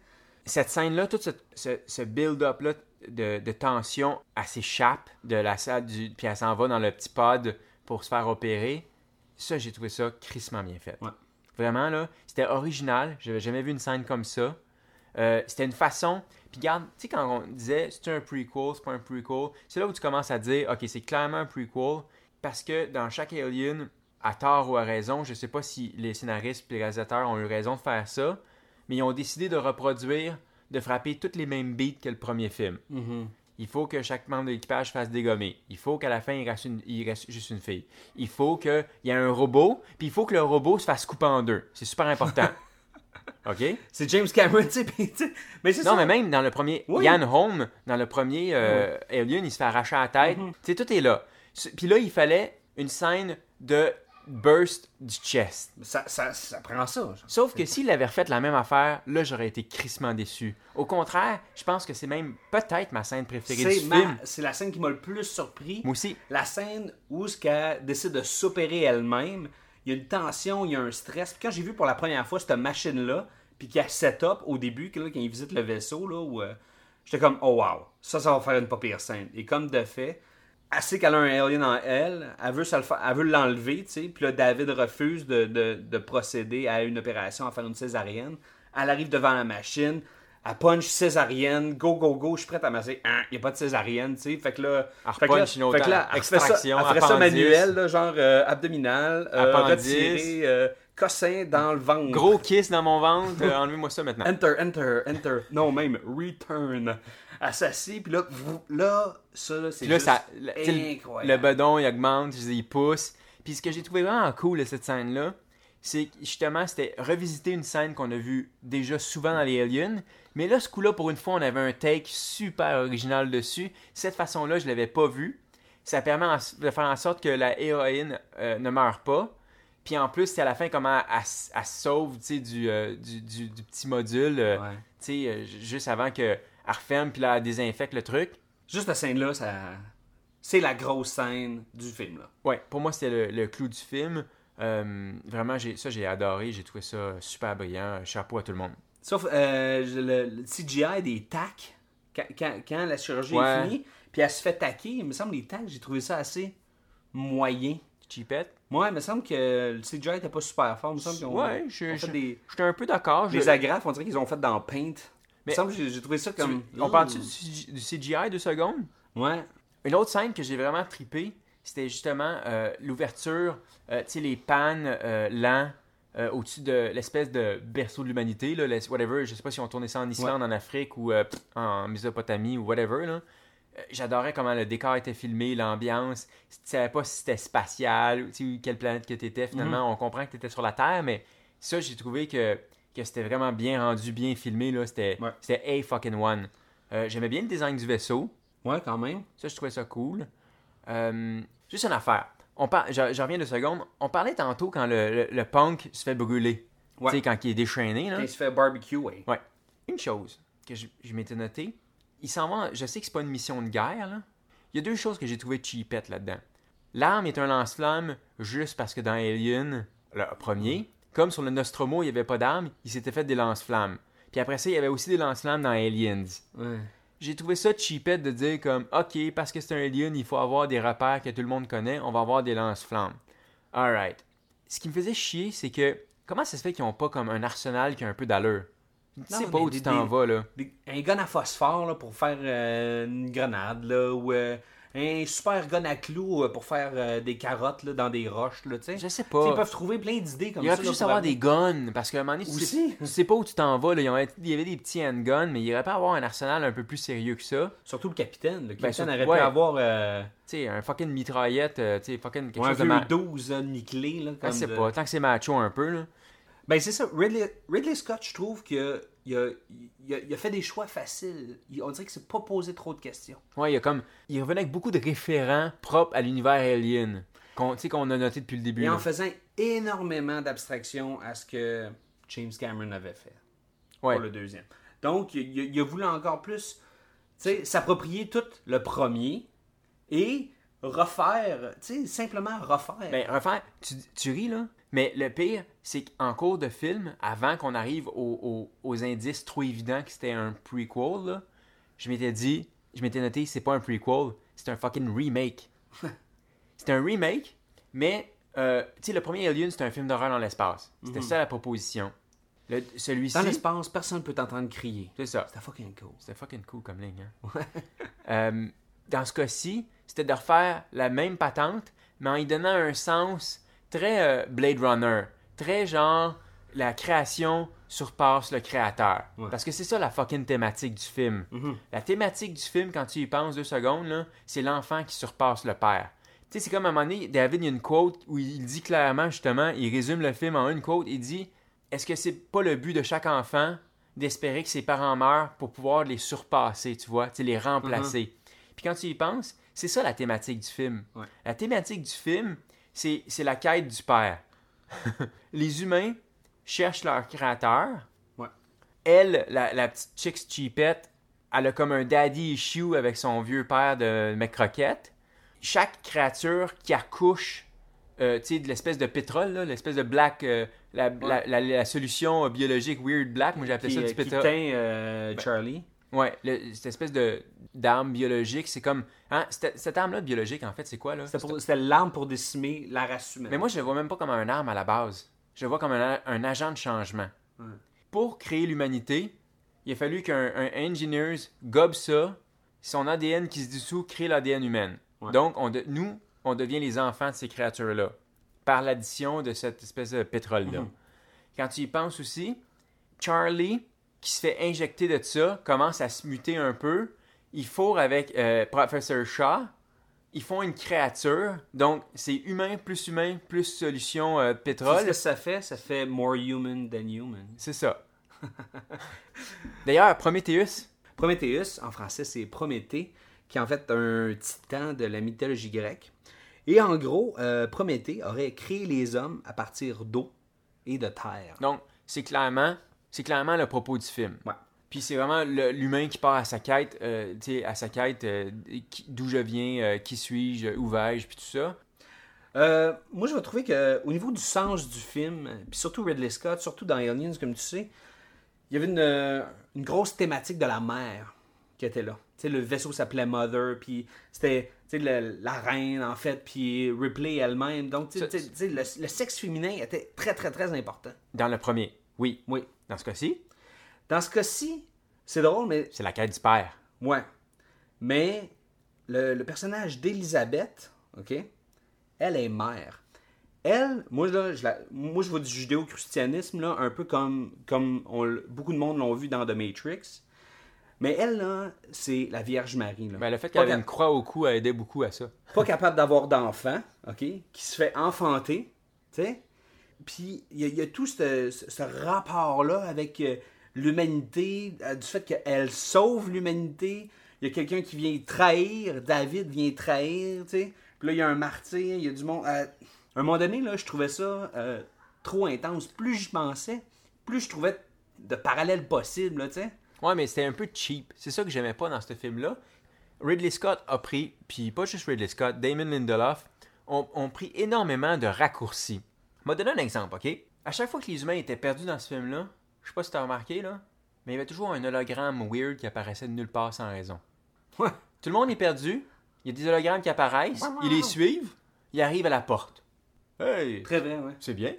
Cette scène-là, tout ce, ce- ce build-up-là de, de tension, elle s'échappe de la salle, du, puis elle s'en va dans le petit pod pour se faire opérer. Ça, j'ai trouvé ça crissement bien fait. Ouais. Vraiment, là, c'était original. J'avais jamais vu une scène comme ça. Euh, c'était une façon. Puis regarde, tu sais, quand on disait c'est un prequel, c'est pas un prequel, c'est là où tu commences à dire, ok, c'est clairement un prequel, parce que dans chaque Alien, à tort ou à raison, je sais pas si les scénaristes et les réalisateurs ont eu raison de faire ça, mais ils ont décidé de reproduire, de frapper toutes les mêmes beats que le premier film. Il faut que chaque membre de l'équipage fasse dégommer. Il faut qu'à la fin, il reste, une- il reste juste une fille. Il faut qu'il y ait un robot, puis il faut que le robot se fasse couper en deux. C'est super important. [LAUGHS] OK? C'est James Cameron, [LAUGHS] tu sais. Mais Non, ça. mais même dans le premier, Oui. Yann Holm, dans le premier euh, Alien, il se fait arracher la tête. Mhm. Tu sais, tout est là. Puis là, il fallait une scène de burst du chest. Ça, ça, ça prend ça. genre. Sauf que s'il avait refait la même affaire, là, j'aurais été crissement déçu. Au contraire, je pense que c'est même peut-être ma scène préférée du ma- film. c'est la scène qui m'a le plus surpris. Moi aussi. La scène où ce qu'elle décide de s'opérer elle-même, il y a une tension, il y a un stress. Puis quand j'ai vu pour la première fois cette machine-là, puis a setup au début, là, quand il visite le vaisseau, là, où euh, j'étais comme, oh wow, ça, ça va faire une pas pire scène. Et comme de fait, elle sait qu'elle a un alien en elle, elle veut, se le fa- elle veut l'enlever, tu sais. Puis là, David refuse de, de- de procéder à une opération, à faire une césarienne. Elle arrive devant la machine, elle punch césarienne, go, go, go, je suis prête à masser. Hein, Il n'y a pas de césarienne, tu sais. Fait que là, Elle fait que là, repunch une autre fait que là, elle ferait ça, elle ferait ça manuel, là, genre euh, abdominal, euh, retiré, euh, cossin dans le ventre. Gros kiss dans mon ventre. euh, Enlevez-moi ça maintenant. Enter, enter, enter. Non, même return. S'assied, puis là, là, ça, là, c'est juste ça, incroyable. le bedon, il augmente, il pousse. Puis ce que j'ai trouvé vraiment cool de cette scène-là, c'est justement, c'était revisiter une scène qu'on a vue déjà souvent dans les Aliens. Mais là, ce coup-là, pour une fois, on avait un take super original dessus. Cette façon-là, je l'avais pas vu. Ça permet de faire en sorte que la héroïne euh, ne meurt pas. Puis en plus, c'est à la fin comment elle, elle se sauve du, euh, du, du- du petit module, euh, Ouais. euh, juste avant qu'elle referme, puis elle désinfecte le truc. Juste cette scène-là, ça... c'est la grosse scène du film, là. Ouais, pour moi, c'était le, le clou du film. Euh, vraiment, j'ai, ça, j'ai adoré. J'ai trouvé ça super brillant. Chapeau à tout le monde. Sauf le, le CGI des tacs, quand, quand- quand la chirurgie Ouais. est finie, puis elle se fait taquer, il me semble les tacs, j'ai trouvé ça assez moyen. Cheapette. Moi, il me semble que le CGI était pas super fort. Il me semble qu'ils ont, Ouais, je- ont fait je- des, J'étais un peu d'accord. Je- des agrafes, on dirait qu'ils ont fait dans Paint. il me Mais- semble que j'ai trouvé ça tu- comme. on parle-tu du, CG du CGI deux secondes? Ouais. Une autre scène que j'ai vraiment trippé, c'était justement euh, l'ouverture, euh, tu sais, les pannes euh, lents euh, au-dessus de l'espèce de berceau de l'humanité, là, les- whatever. Je sais pas si on tournait ça en Islande, en Afrique ou euh, en Mésopotamie ou whatever. Là. Euh, J'adorais comment le décor était filmé, l'ambiance. Tu savais pas si c'était spatial ou quelle planète que tu étais. Finalement, on comprend que tu étais sur la Terre, mais ça, j'ai trouvé que, que c'était vraiment bien rendu, bien filmé. là. C'était Ouais. A fucking one. Euh, J'aimais bien le design du vaisseau. Ouais, quand même. Ça, je trouvais ça cool. Euh, juste une affaire. On par... je, je reviens deux secondes. On parlait tantôt quand le, le- le punk se fait brûler. Ouais. Tu sais, quand il est déchaîné. Là. Quand il se fait barbecue, ouais. Ouais. Une chose que je, je m'étais noté, il s'en va. Je sais que c'est pas une mission de guerre, là. Il y a deux choses que j'ai trouvé cheapettes là-dedans. L'arme est un lance-flamme juste parce que dans Alien, le premier, comme sur le Nostromo, il n'y avait pas d'arme, il s'était fait des lance-flammes. Puis après ça, il y avait aussi des lance-flammes dans Aliens. Ouais. J'ai trouvé ça cheapette de dire comme OK, parce que c'est un alien, il faut avoir des repères que tout le monde connaît, on va avoir des lance-flammes. Alright. Ce qui me faisait chier, c'est que comment ça se fait qu'ils ont pas comme un arsenal qui a un peu d'allure? Tu sais pas où tu t'en vas là. Des- un gun à phosphore là, pour faire euh, une grenade, là, ou euh, un super gun à clous euh, pour faire euh, des carottes là, dans des roches. Là, tu sais. Je sais Tu sais, Ils pas. peuvent trouver plein d'idées comme Il aurait ça. pu là, juste avoir des guns, parce qu'à un moment donné, tu sais, Aussi. tu sais pas où tu t'en vas. Là. Il y avait des petits handguns, mais il aurait pas avoir un arsenal un peu plus sérieux que ça. Surtout le capitaine. Le capitaine Ben, surtout- aurait ouais. pu avoir Tu sais, un fucking mitraillette, tu sais, fucking quelque chose de vieux ma... 12 là, nickelé. Là, Je comme sais de- pas, tant que c'est macho un peu, là. Ben c'est ça. Ridley, Ridley Scott, je trouve qu'il a, il a, il a- il a fait des choix faciles. Il- on dirait que c'est pas posé trop de questions. Ouais, il y a comme. Il revenait avec beaucoup de référents propres à l'univers alien. Qu'on a noté depuis le début. Et là. en faisant énormément d'abstraction à ce que James Cameron avait fait. Ouais. pour le deuxième. Donc, il, a voulu encore plus s'approprier tout le premier et refaire, tu sais, simplement refaire. Ben, refaire, tu, tu ris là, mais le pire, c'est qu'en cours de film, avant qu'on arrive aux, aux- aux indices trop évidents que c'était un prequel, là, je m'étais dit, je m'étais noté, c'est pas un prequel, c'est un fucking remake. [LAUGHS] c'est un remake, mais, euh, tu sais, le premier Alien, c'était un film d'horreur dans l'espace. C'était ça la proposition. Le- Celui-ci, Dans l'espace, personne ne peut t'entendre crier. c'est ça. C'était fucking cool. C'était fucking cool comme ligne. Hein? [LAUGHS] Euh, dans ce cas-ci, c'était de refaire la même patente, mais en y donnant un sens très euh, Blade Runner, très genre la création surpasse le créateur. Ouais. Parce que c'est ça la fucking thématique du film. La thématique du film, quand tu y penses deux secondes, c'est l'enfant qui surpasse le père. Tu sais, c'est comme à un moment donné, David, il y a une quote où il dit clairement, justement, il résume le film en une quote, il dit Est-ce que c'est pas le but de chaque enfant d'espérer que ses parents meurent pour pouvoir les surpasser, tu vois, tu sais, les remplacer? Puis quand tu y penses, c'est ça la thématique du film. Ouais. La thématique du film, c'est la quête du père. [LAUGHS] les humains cherchent leur créateur. Ouais. Elle, la, la petite chick cheapette, elle a comme un daddy issue avec son vieux père de McCroquette. Chaque créature qui accouche, euh, tu sais, de l'espèce de pétrole, l'espèce de black, euh, la, la- la- la solution biologique weird black, moi j'appelais ça euh, du qui pétrole. teint euh, Charlie. Ouais, le- cette espèce de d'arme biologique, c'est comme. Hein, cette, cette arme-là biologique, en fait, c'est quoi, là? C'était l'arme pour décimer la race humaine. Mais moi, je le vois même pas comme un arme à la base. Je le vois comme un, un agent de changement. Pour créer l'humanité, il a fallu qu'un un engineer gobe ça, son ADN qui se dissout crée l'ADN humaine. Ouais. Donc, on de- nous, on devient les enfants de ces créatures-là, par l'addition de cette espèce de pétrole-là. Mhm. Quand tu y penses aussi, Charlie, qui se fait injecter de ça, commence à se muter un peu. Il fourre avec euh, Professeur Shaw. Ils font une créature. Donc, c'est humain plus humain plus solution euh, Tu sais pétrole. ce que ça fait? Ça fait more human than human. C'est ça. D'ailleurs, Prometheus, Prométhéeus, en français, c'est Prométhée, qui est en fait un titan de la mythologie grecque. Et en gros, euh, Prométhée aurait créé les hommes à partir d'eau et de terre. donc, c'est clairement, c'est clairement le propos du film. Ouais. Puis c'est vraiment l'humain qui part à sa quête, euh, tu sais, à sa quête, euh, d'où je viens, euh, qui suis-je, où vais-je, puis tout ça. Moi, je vais trouver que au niveau du sens du film, puis surtout Ridley Scott, surtout dans Aliens, comme tu sais, il y avait une, une grosse thématique de la mer qui était là. Tu sais, le vaisseau s'appelait Mother, puis c'était la reine, en fait, puis Ripley elle-même. Donc, tu sais, Ça- tu sais, le, le sexe féminin était très, très, très important. Dans le premier, oui. Oui. Dans ce cas-ci, Dans ce cas-ci, c'est drôle, mais c'est la quête du père. Ouais. Mais le, le personnage d'Elisabeth, OK, elle est mère. Elle, moi, là, je, la- moi, je vois du judéo-christianisme, là, un peu comme, comme on l- beaucoup de monde l'ont vu dans The Matrix. Mais elle, là, c'est la Vierge Marie. Là. Ben, le fait qu'elle ait cap- une croix au cou a aidé beaucoup à ça. pas capable d'avoir d'enfant, OK, qui se fait enfanter, tu sais. Puis il y, a- tout ce, rapport-là avec euh, l'humanité, euh, du fait qu'elle sauve l'humanité. Il y a quelqu'un qui vient trahir, David vient trahir, tu sais. Puis là, il y a un martyr, il y a du monde. euh, à un moment donné, là, je trouvais ça trop intense. Plus j'y pensais, plus je trouvais de parallèles possibles, tu sais. Ouais, mais c'était un peu cheap. C'est ça que j'aimais pas dans ce film-là. Ridley Scott a pris, puis pas juste Ridley Scott, Damon Lindelof, ont pris énormément de raccourcis. Je vais donner un exemple, OK? À chaque fois que les humains étaient perdus dans ce film-là, je sais pas si t'as remarqué, là, mais il y avait toujours un hologramme weird qui apparaissait de nulle part sans raison. Ouais. Tout le monde est perdu, il y a des hologrammes qui apparaissent, ils les suivent, ils arrivent à la porte. Hey! Très vrai, ouais. C'est bien.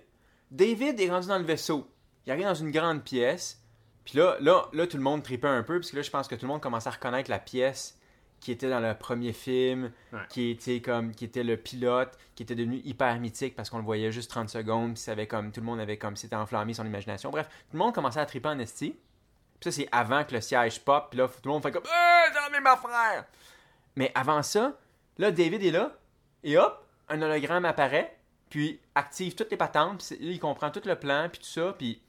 David est rendu dans le vaisseau. Il arrive dans une grande pièce. Puis là, là, là, tout le monde tripait un peu, parce que là, je pense que tout le monde commençait à reconnaître la pièce qui était dans le premier film, Ouais. qui était comme, qui était le pilote, qui était devenu hyper mythique parce qu'on le voyait juste 30 secondes, puis ça avait comme, tout le monde avait comme, c'était enflammé son imagination. Bref, tout le monde commençait à triper en esti. Puis ça, c'est avant que le siège pop, puis là, tout le monde fait comme, ah, j'ai ma frère! Mais avant ça, là, David est là, et hop, un hologramme apparaît, puis active toutes les patentes, puis il comprend tout le plan, puis tout ça, puis,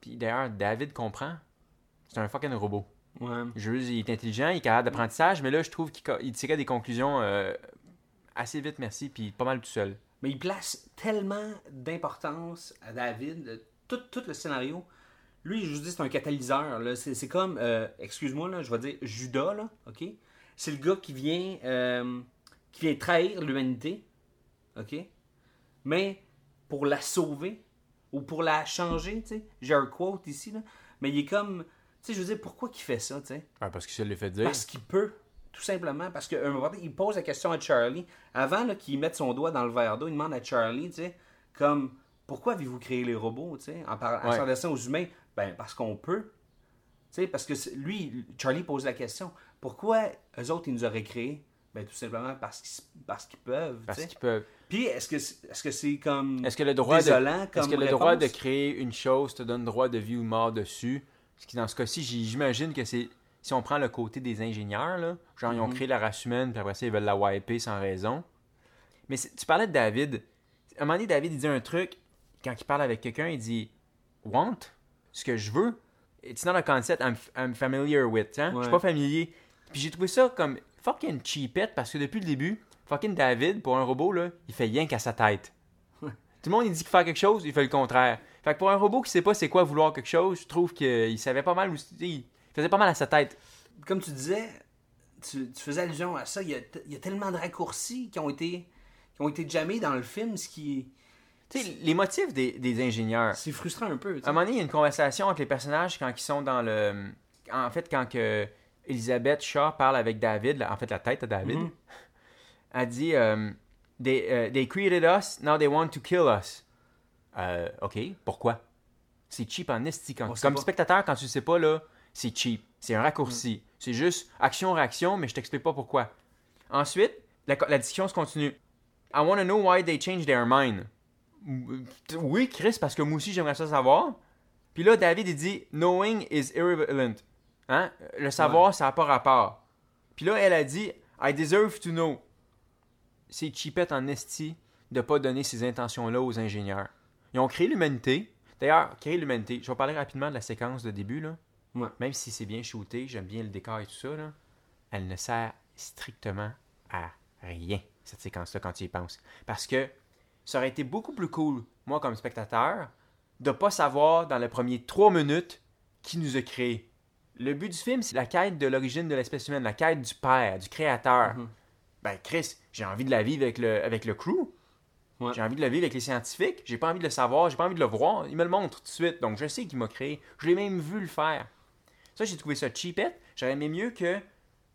puis d'ailleurs, David comprend. C'est un fucking robot. Ouais. Juste, il est intelligent, il est capable d'apprentissage, mais là, je trouve qu'il tirait des conclusions euh, assez vite, merci, puis pas mal tout seul. Mais il place tellement d'importance à David, tout, tout le scénario. Lui, je vous dis, c'est un catalyseur. C'est, comme, euh, excuse-moi, là, je vais dire Judas, là, OK? C'est le gars qui vient, euh, qui vient trahir l'humanité, OK? Mais pour la sauver ou pour la changer, tu sais. J'ai un quote ici, là. Mais il est comme, sais, je veux dire, pourquoi qu'il fait ça, tu sais? parce que ça le fait dire. Parce qu'il peut. Tout simplement. Parce qu'à un moment donné, il pose la question à Charlie. Avant là, qu'il mette son doigt dans le verre d'eau, il demande à Charlie, tu sais, comme, pourquoi avez-vous créé les robots, tu sais, en, Ouais. s'adressant aux humains? Ben, parce qu'on peut. Tu sais, parce que lui, Charlie pose la question, pourquoi eux autres, ils nous auraient créés? Ben, tout simplement parce qu'ils parce qu'ils peuvent. Parce qu'ils peuvent. Puis, est-ce que c'est est-ce que c'est comme. Est-ce que le droit, de, désolant comme est-ce que le droit de créer une chose te donne droit de vie ou mort dessus? Ce qui, dans ce cas-ci, j'imagine que c'est. Si on prend le côté des ingénieurs, là, genre ils ont Mhm. créé la race humaine, puis après ça, ils veulent la wiper sans raison. Mais tu parlais de David. À un moment donné, David, il dit un truc, quand il parle avec quelqu'un, il dit Want, ce que je veux, it's not a concept I'm, I'm familiar with. Hein? Je suis Ouais. pas familier. Puis j'ai trouvé ça comme fucking cheapette parce que depuis le début, fucking David, pour un robot, là, il fait rien qu'à sa tête. Tout le monde, il dit qu'il fait quelque chose, il fait le contraire. Fait que pour un robot qui sait pas c'est quoi vouloir quelque chose, je trouve qu'il savait pas mal, où- il faisait pas mal à sa tête. Comme tu disais, tu, tu faisais allusion à ça. Il y, a, t- il y a tellement de raccourcis qui ont été, qui ont été jammés dans le film, ce qui. Tu sais, les motifs des, des ingénieurs. C'est frustrant un peu. À un moment donné, il y a une conversation entre les personnages quand ils sont dans le. En fait, quand que Elizabeth Shaw parle avec David, en fait, la tête à David, Mhm. [LAUGHS] elle dit euh, they, euh, they created us, now they want to kill us. Euh, ok, pourquoi? C'est cheap en esti. Quand, comme pas. spectateur, quand tu sais pas, là, c'est cheap. C'est un raccourci. C'est juste action-réaction, mais je t'explique pas pourquoi. Ensuite, la, la discussion se continue. I want to know why they changed their mind. Oui, Chris, parce que moi aussi, j'aimerais ça savoir. Puis là, David, il dit Knowing is irrelevant. Hein? Le savoir, ça n'a pas rapport. Puis là, elle a dit I deserve to know. C'est cheapette en esti de pas donner ces intentions-là aux ingénieurs. Ils ont créé l'humanité. D'ailleurs, créer l'humanité. Je vais parler rapidement de la séquence de début. Là. Ouais. Même si c'est bien shooté, j'aime bien le décor et tout ça. Là, elle ne sert strictement à rien, cette séquence-là, quand tu y penses. Parce que ça aurait été beaucoup plus cool, moi comme spectateur, de pas savoir dans les premiers trois minutes qui nous a créés. Le but du film, c'est la quête de l'origine de l'espèce humaine, la quête du père, du créateur. Mhm. Ben, Chris, j'ai envie de la vivre avec le, avec le crew. Ouais. J'ai envie de la vivre avec les scientifiques. J'ai pas envie de le savoir, j'ai pas envie de le voir. Il me le montre tout de suite, donc je sais qu'il m'a créé. Je l'ai même vu le faire. Ça, j'ai trouvé ça cheapette. J'aurais aimé mieux que,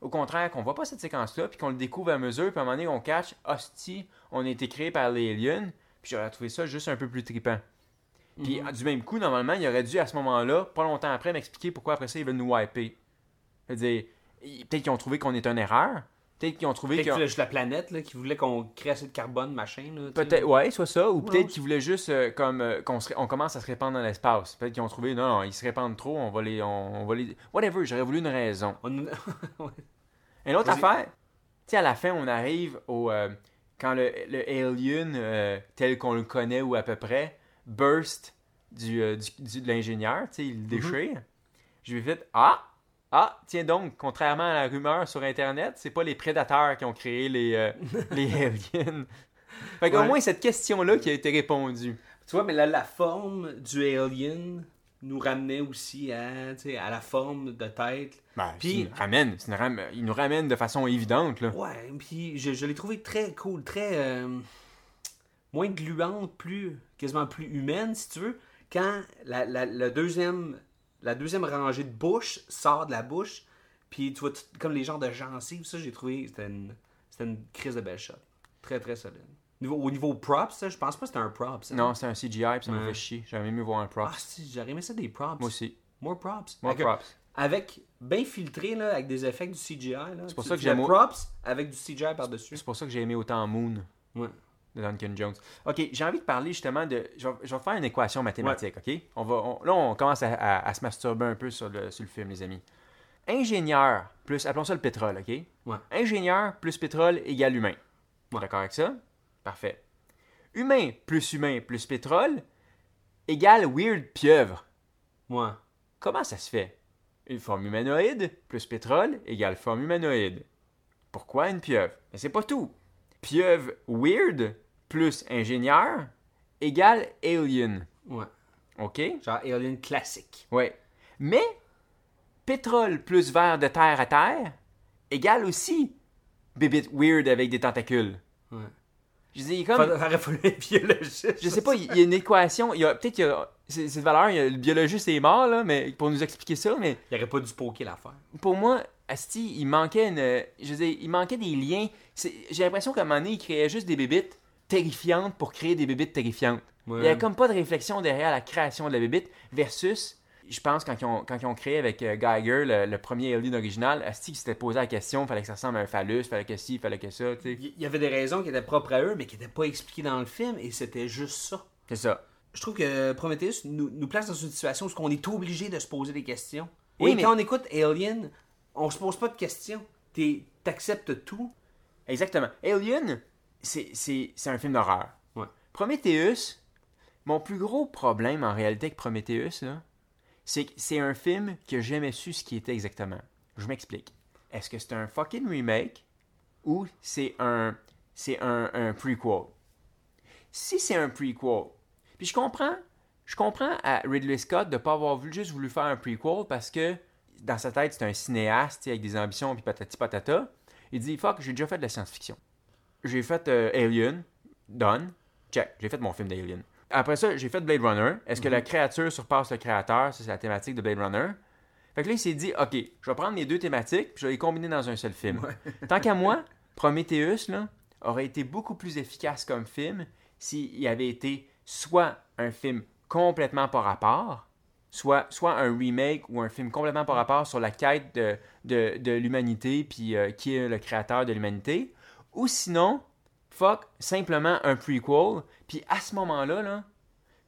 au contraire, qu'on voit pas cette séquence-là, puis qu'on le découvre à mesure, puis à un moment donné, on catch, hostie, on a été créé par les aliens, puis j'aurais trouvé ça juste un peu plus trippant. Puis du même coup, normalement, il aurait dû à ce moment-là, pas longtemps après, m'expliquer pourquoi après ça, ils veulent nous wiper. C'est-à-dire, peut-être qu'ils ont trouvé qu'on est une erreur. Peut-être qu'ils ont trouvé Peut-être qu'ils ont- que juste la planète là, qui voulait qu'on crée assez de carbone, machin. Là. Peut-être, ouais, soit ça, ou peut-être ouais. qu'ils voulaient juste euh, comme euh, qu'on se- on commence à se répandre dans l'espace. Peut-être qu'ils ont trouvé, non, non, ils se répandent trop, on va les, on, on va les, whatever. J'aurais voulu une raison. On- [LAUGHS] Ouais. Une autre Vas-y. affaire, tu sais, à la fin, on arrive au euh, quand le, le alien euh, tel qu'on le connaît ou à peu près burst du, euh, du- du- de l'ingénieur, tu sais, il le déchire. Je lui ai fait ah ah tiens donc, contrairement à la rumeur sur internet, c'est pas les prédateurs qui ont créé les euh, [LAUGHS] les aliens. Fait qu'au Ouais. moins cette question-là qui a été répondue. Tu vois, mais là, la forme du alien nous ramenait aussi à, la forme de tête. Ben, Puis- il nous ramène, il nous de façon évidente là. Ouais, puis je, je l'ai trouvé très cool, très. euh, moins gluante, plus. quasiment plus humaine, si tu veux. Quand la, la, la deuxième, la deuxième rangée de bouche sort de la bouche, puis tu vois, tout- comme les genres de gencives, ça, j'ai trouvé. C'était une, c'était une crise de belle shot. Très, très solide. Niveau, au niveau props, ça, je pense pas que c'était un prop. Ça. Non, c'est un CGI puis ça me Ouais. fait chier. J'aurais aimé mieux voir un prop. Ah, si, j'aurais aimé ça des props. Moi aussi. More props. More Avec- props. Avec bien filtré, là, avec des effets du CGI. là. C'est pour Tu- ça que j'aime props avec du CGI par-dessus. C'est pour ça que j'ai aimé autant Moon Ouais. De Duncan Jones. Ok, j'ai envie de parler justement de. Je vais, je vais faire une équation mathématique, ok? On va, on- là, on commence à, à- à se masturber un peu sur le, sur le film, les amis. Ingénieur plus. Appelons ça le pétrole, ok? Ouais. Ingénieur plus pétrole égale humain. Ouais. D'accord avec ça? Parfait. Humain plus humain plus pétrole égale weird pieuvre. Ouais. Comment ça se fait? Une forme humanoïde plus pétrole égale forme humanoïde. Pourquoi une pieuvre? Mais c'est pas tout. Pieuvre weird plus ingénieur égale alien. Ouais. OK? Genre Alien classique. Ouais. Mais pétrole plus verre de terre à terre égale aussi bébite weird avec des tentacules. Ouais. Je dis comme Faudrait- fallu être biologiste. je sais pas, il y a une équation, il y a peut-être qu'il y a c'est- cette valeur, il y a- le biologiste est mort là, mais pour nous expliquer ça, mais Il aurait pas dû poker l'affaire. pour moi, Asti, il manquait une. Je veux dire, il manquait des liens. J'ai l'impression qu'à un moment donné, il créait juste des bébites terrifiantes pour créer des bébites terrifiantes. Il n'y avait comme pas de réflexion derrière la création de la bébite versus Je pense quand ils ont, quand ils ont créé avec euh, Geiger le, le premier Alien original, Asti s'était posé la question, fallait que ça ressemble à un phallus, fallait que ci, fallait que ça. Il y avait des raisons qui étaient propres à eux, mais qui n'étaient pas expliquées dans le film, et c'était juste ça. C'est ça. Je trouve que Prometheus nous, nous place dans une situation où on est obligé de se poser des questions. Oui, et mais- quand on écoute Alien, on se pose pas de questions. T'es- T'acceptes tout. Exactement. Alien, c'est un film d'horreur. Ouais. Prometheus, mon plus gros problème en réalité avec Prometheus, là, c'est que c'est un film que j'ai jamais su ce qui était exactement. Je m'explique. Est-ce que c'est un fucking remake ou c'est un, c'est un, un prequel? Si c'est un prequel, puis je comprends, je comprends à Ridley Scott de pas avoir voulu, juste voulu faire un prequel parce que dans sa tête, c'est un cinéaste avec des ambitions puis patati patata. Il dit Fuck, j'ai déjà fait de la science-fiction. J'ai fait euh, Alien, done, check, j'ai fait mon film d'Alien. Après ça, j'ai fait Blade Runner. Est-ce que la créature surpasse le créateur? Ça, c'est la thématique de Blade Runner. Fait que là, il s'est dit Ok, je vais prendre les deux thématiques puis je vais les combiner dans un seul film. [LAUGHS] Tant qu'à moi, Prometheus là, aurait été beaucoup plus efficace comme film s'il avait été soit un film complètement par rapport, soit, soit un remake ou un film complètement par rapport sur la quête de, de, de l'humanité, puis euh, qui est le créateur de l'humanité, ou sinon, fuck, simplement un prequel, puis à ce moment-là, là,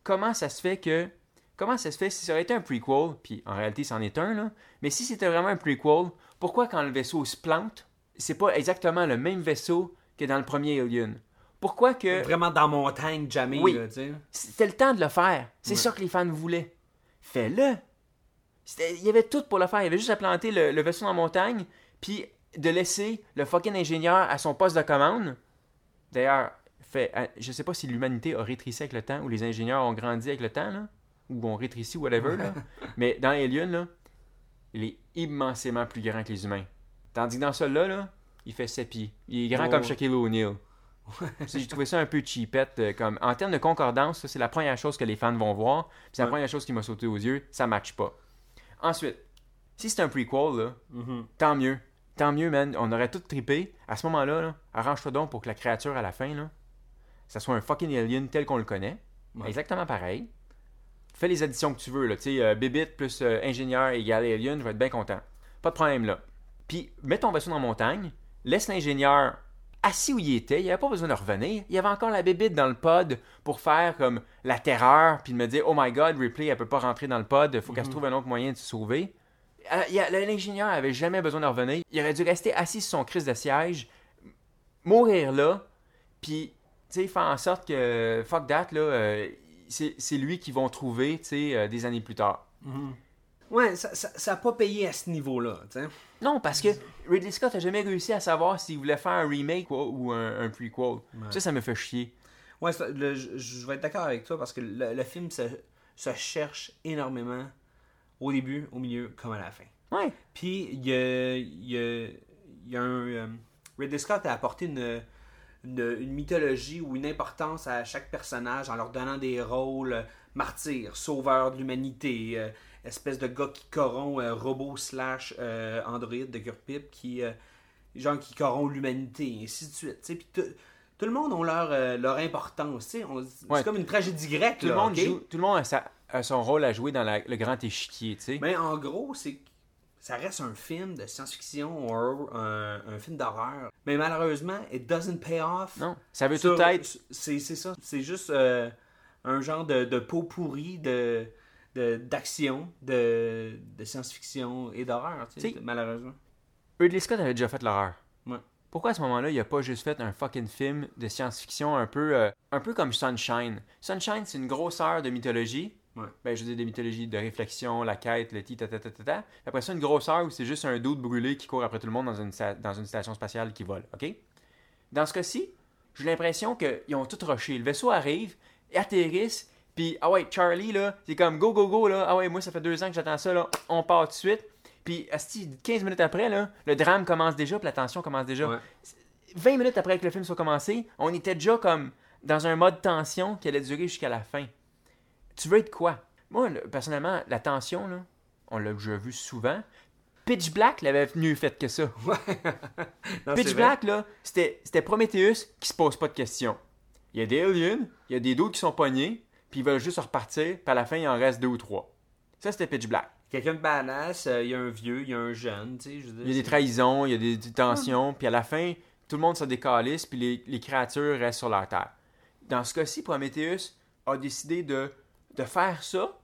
comment ça se fait que... Comment ça se fait si ça aurait été un prequel, puis en réalité c'en est un, là, mais si c'était vraiment un prequel, pourquoi quand le vaisseau se plante, c'est pas exactement le même vaisseau que dans le premier Alien? Pourquoi que... Vraiment dans montagne, jamais, Oui. C'était le temps de le faire. C'est ça que les fans voulaient. Fais-le. Il y avait tout pour le faire. Il y avait juste à planter le, le vaisseau en montagne, puis de laisser le fucking ingénieur à son poste de commande. D'ailleurs, fait, euh, je sais pas si l'humanité a rétréci avec le temps, ou les ingénieurs ont grandi avec le temps, là, ou ont rétréci, whatever. Là. [LAUGHS] Mais dans Alien, là, il est immensément plus grand que les humains. Tandis que dans celui-là, là, il fait 7 pieds. Il est grand Oh. comme Shaquille O'Neal. [LAUGHS] J'ai trouvé ça un peu cheapette. euh, comme... En termes de concordance, ça, c'est la première chose que les fans vont voir. Puis c'est la Ouais. première chose qui m'a sauté aux yeux. Ça matche pas. Ensuite, si c'est un prequel, là, Mhm. tant mieux. Tant mieux, man. On aurait tout trippé. À ce moment-là, là, arrange-toi donc pour que la créature à la fin, là, ça soit un fucking alien tel qu'on le connaît. Ouais. Exactement pareil. Fais les additions que tu veux. Là. Tu sais, euh, Bibit plus euh, ingénieur égale alien, je vais être bien content. Pas de problème là. Puis, mets ton vaisseau dans la montagne, laisse l'ingénieur assis où il était, il avait pas besoin de revenir. Il y avait encore la bébite dans le pod pour faire comme la terreur, puis de me dire Oh my god, Ripley, elle peut pas rentrer dans le pod, faut qu'elle se trouve un autre moyen de se sauver. Euh, il L'ingénieur avait jamais besoin de revenir. Il aurait dû rester assis sur son crise de siège, mourir là, puis tu sais, faire en sorte que fuck that, là, euh, c'est c'est lui qu'ils vont trouver, tu sais, euh, des années plus tard. Ouais, ça, ça, ça a pas payé à ce niveau-là. Non, parce que Ridley Scott a jamais réussi à savoir s'il voulait faire un remake quoi, ou un, un prequel. Ça, ça me fait chier. Ouais, le- je, je vais être d'accord avec toi parce que le, le film se, se cherche énormément au début, au milieu, comme à la fin. Ouais. Puis, il y a, y a- il y a un. euh, Ridley Scott a apporté une, une, une mythologie ou une importance à chaque personnage en leur donnant des rôles martyrs, sauveurs de l'humanité, euh, espèce de gars qui corrompt, euh, robot slash euh, de Kurt Pip, qui, euh, genre qui corrompt l'humanité, et ainsi de suite. Puis tout, le monde a leur, euh, leur importance. On- C'est comme une tragédie grecque. Tout le monde, joue, tout le monde a, sa- a son rôle à jouer dans la- le grand échiquier, tu sais. Mais en gros, c'est ça reste un film de science-fiction ou un, un film d'horreur. Mais malheureusement, it doesn't pay off. Non, ça veut Sur- tout être. C'est c'est ça. C'est juste euh, un genre de, de pot pourri de- d'action, de, de science-fiction et d'horreur, tu sais, malheureusement. Ridley Scott avait déjà fait l'horreur. Ouais. Pourquoi à ce moment-là, il a pas juste fait un fucking film de science-fiction un peu, euh, un peu comme Sunshine? Sunshine, c'est une grosse heure de mythologie. Ouais. Ben, je veux dire, de mythologie, de réflexion, la quête, le ti, ta, ta, ta, ta, ta. Après ça, une grosse heure où c'est juste un doute brûlé qui court après tout le monde dans une, dans une station spatiale qui vole, OK? Dans ce cas-ci, j'ai l'impression qu'ils ont tout rushé. Le vaisseau arrive, atterrisse, puis, ah ouais, Charlie, là, c'est comme go, go, go, là. Ah ouais, moi, ça fait deux ans que j'attends ça, là. On part tout de suite. Puis, asti, 15 minutes après, là, le drame commence déjà, puis la tension commence déjà. Ouais. 20 minutes après que le film soit commencé, on était déjà comme dans un mode tension qui allait durer jusqu'à la fin. Tu veux être quoi? Moi, le- personnellement, la tension, là, on l'a déjà vu souvent. Pitch Black l'avait mieux fait que ça. [LAUGHS] Non, Pitch. Black, là, c'était c'était Prometheus qui se pose pas de questions. Il y a des aliens, il y a des d'autres qui sont pognés, puis ils veulent juste repartir, puis à la fin, il en reste deux ou trois. Ça, c'était pitch black. Quelqu'un de badass, euh, il y a un vieux, il y a un jeune, tu sais. je veux dire, Il y a des trahisons, il y a des, des tensions, puis à la fin, tout le monde se décalisse, puis les, les créatures restent sur leur terre. Dans ce cas-ci, Prometheus a décidé de, de faire ça,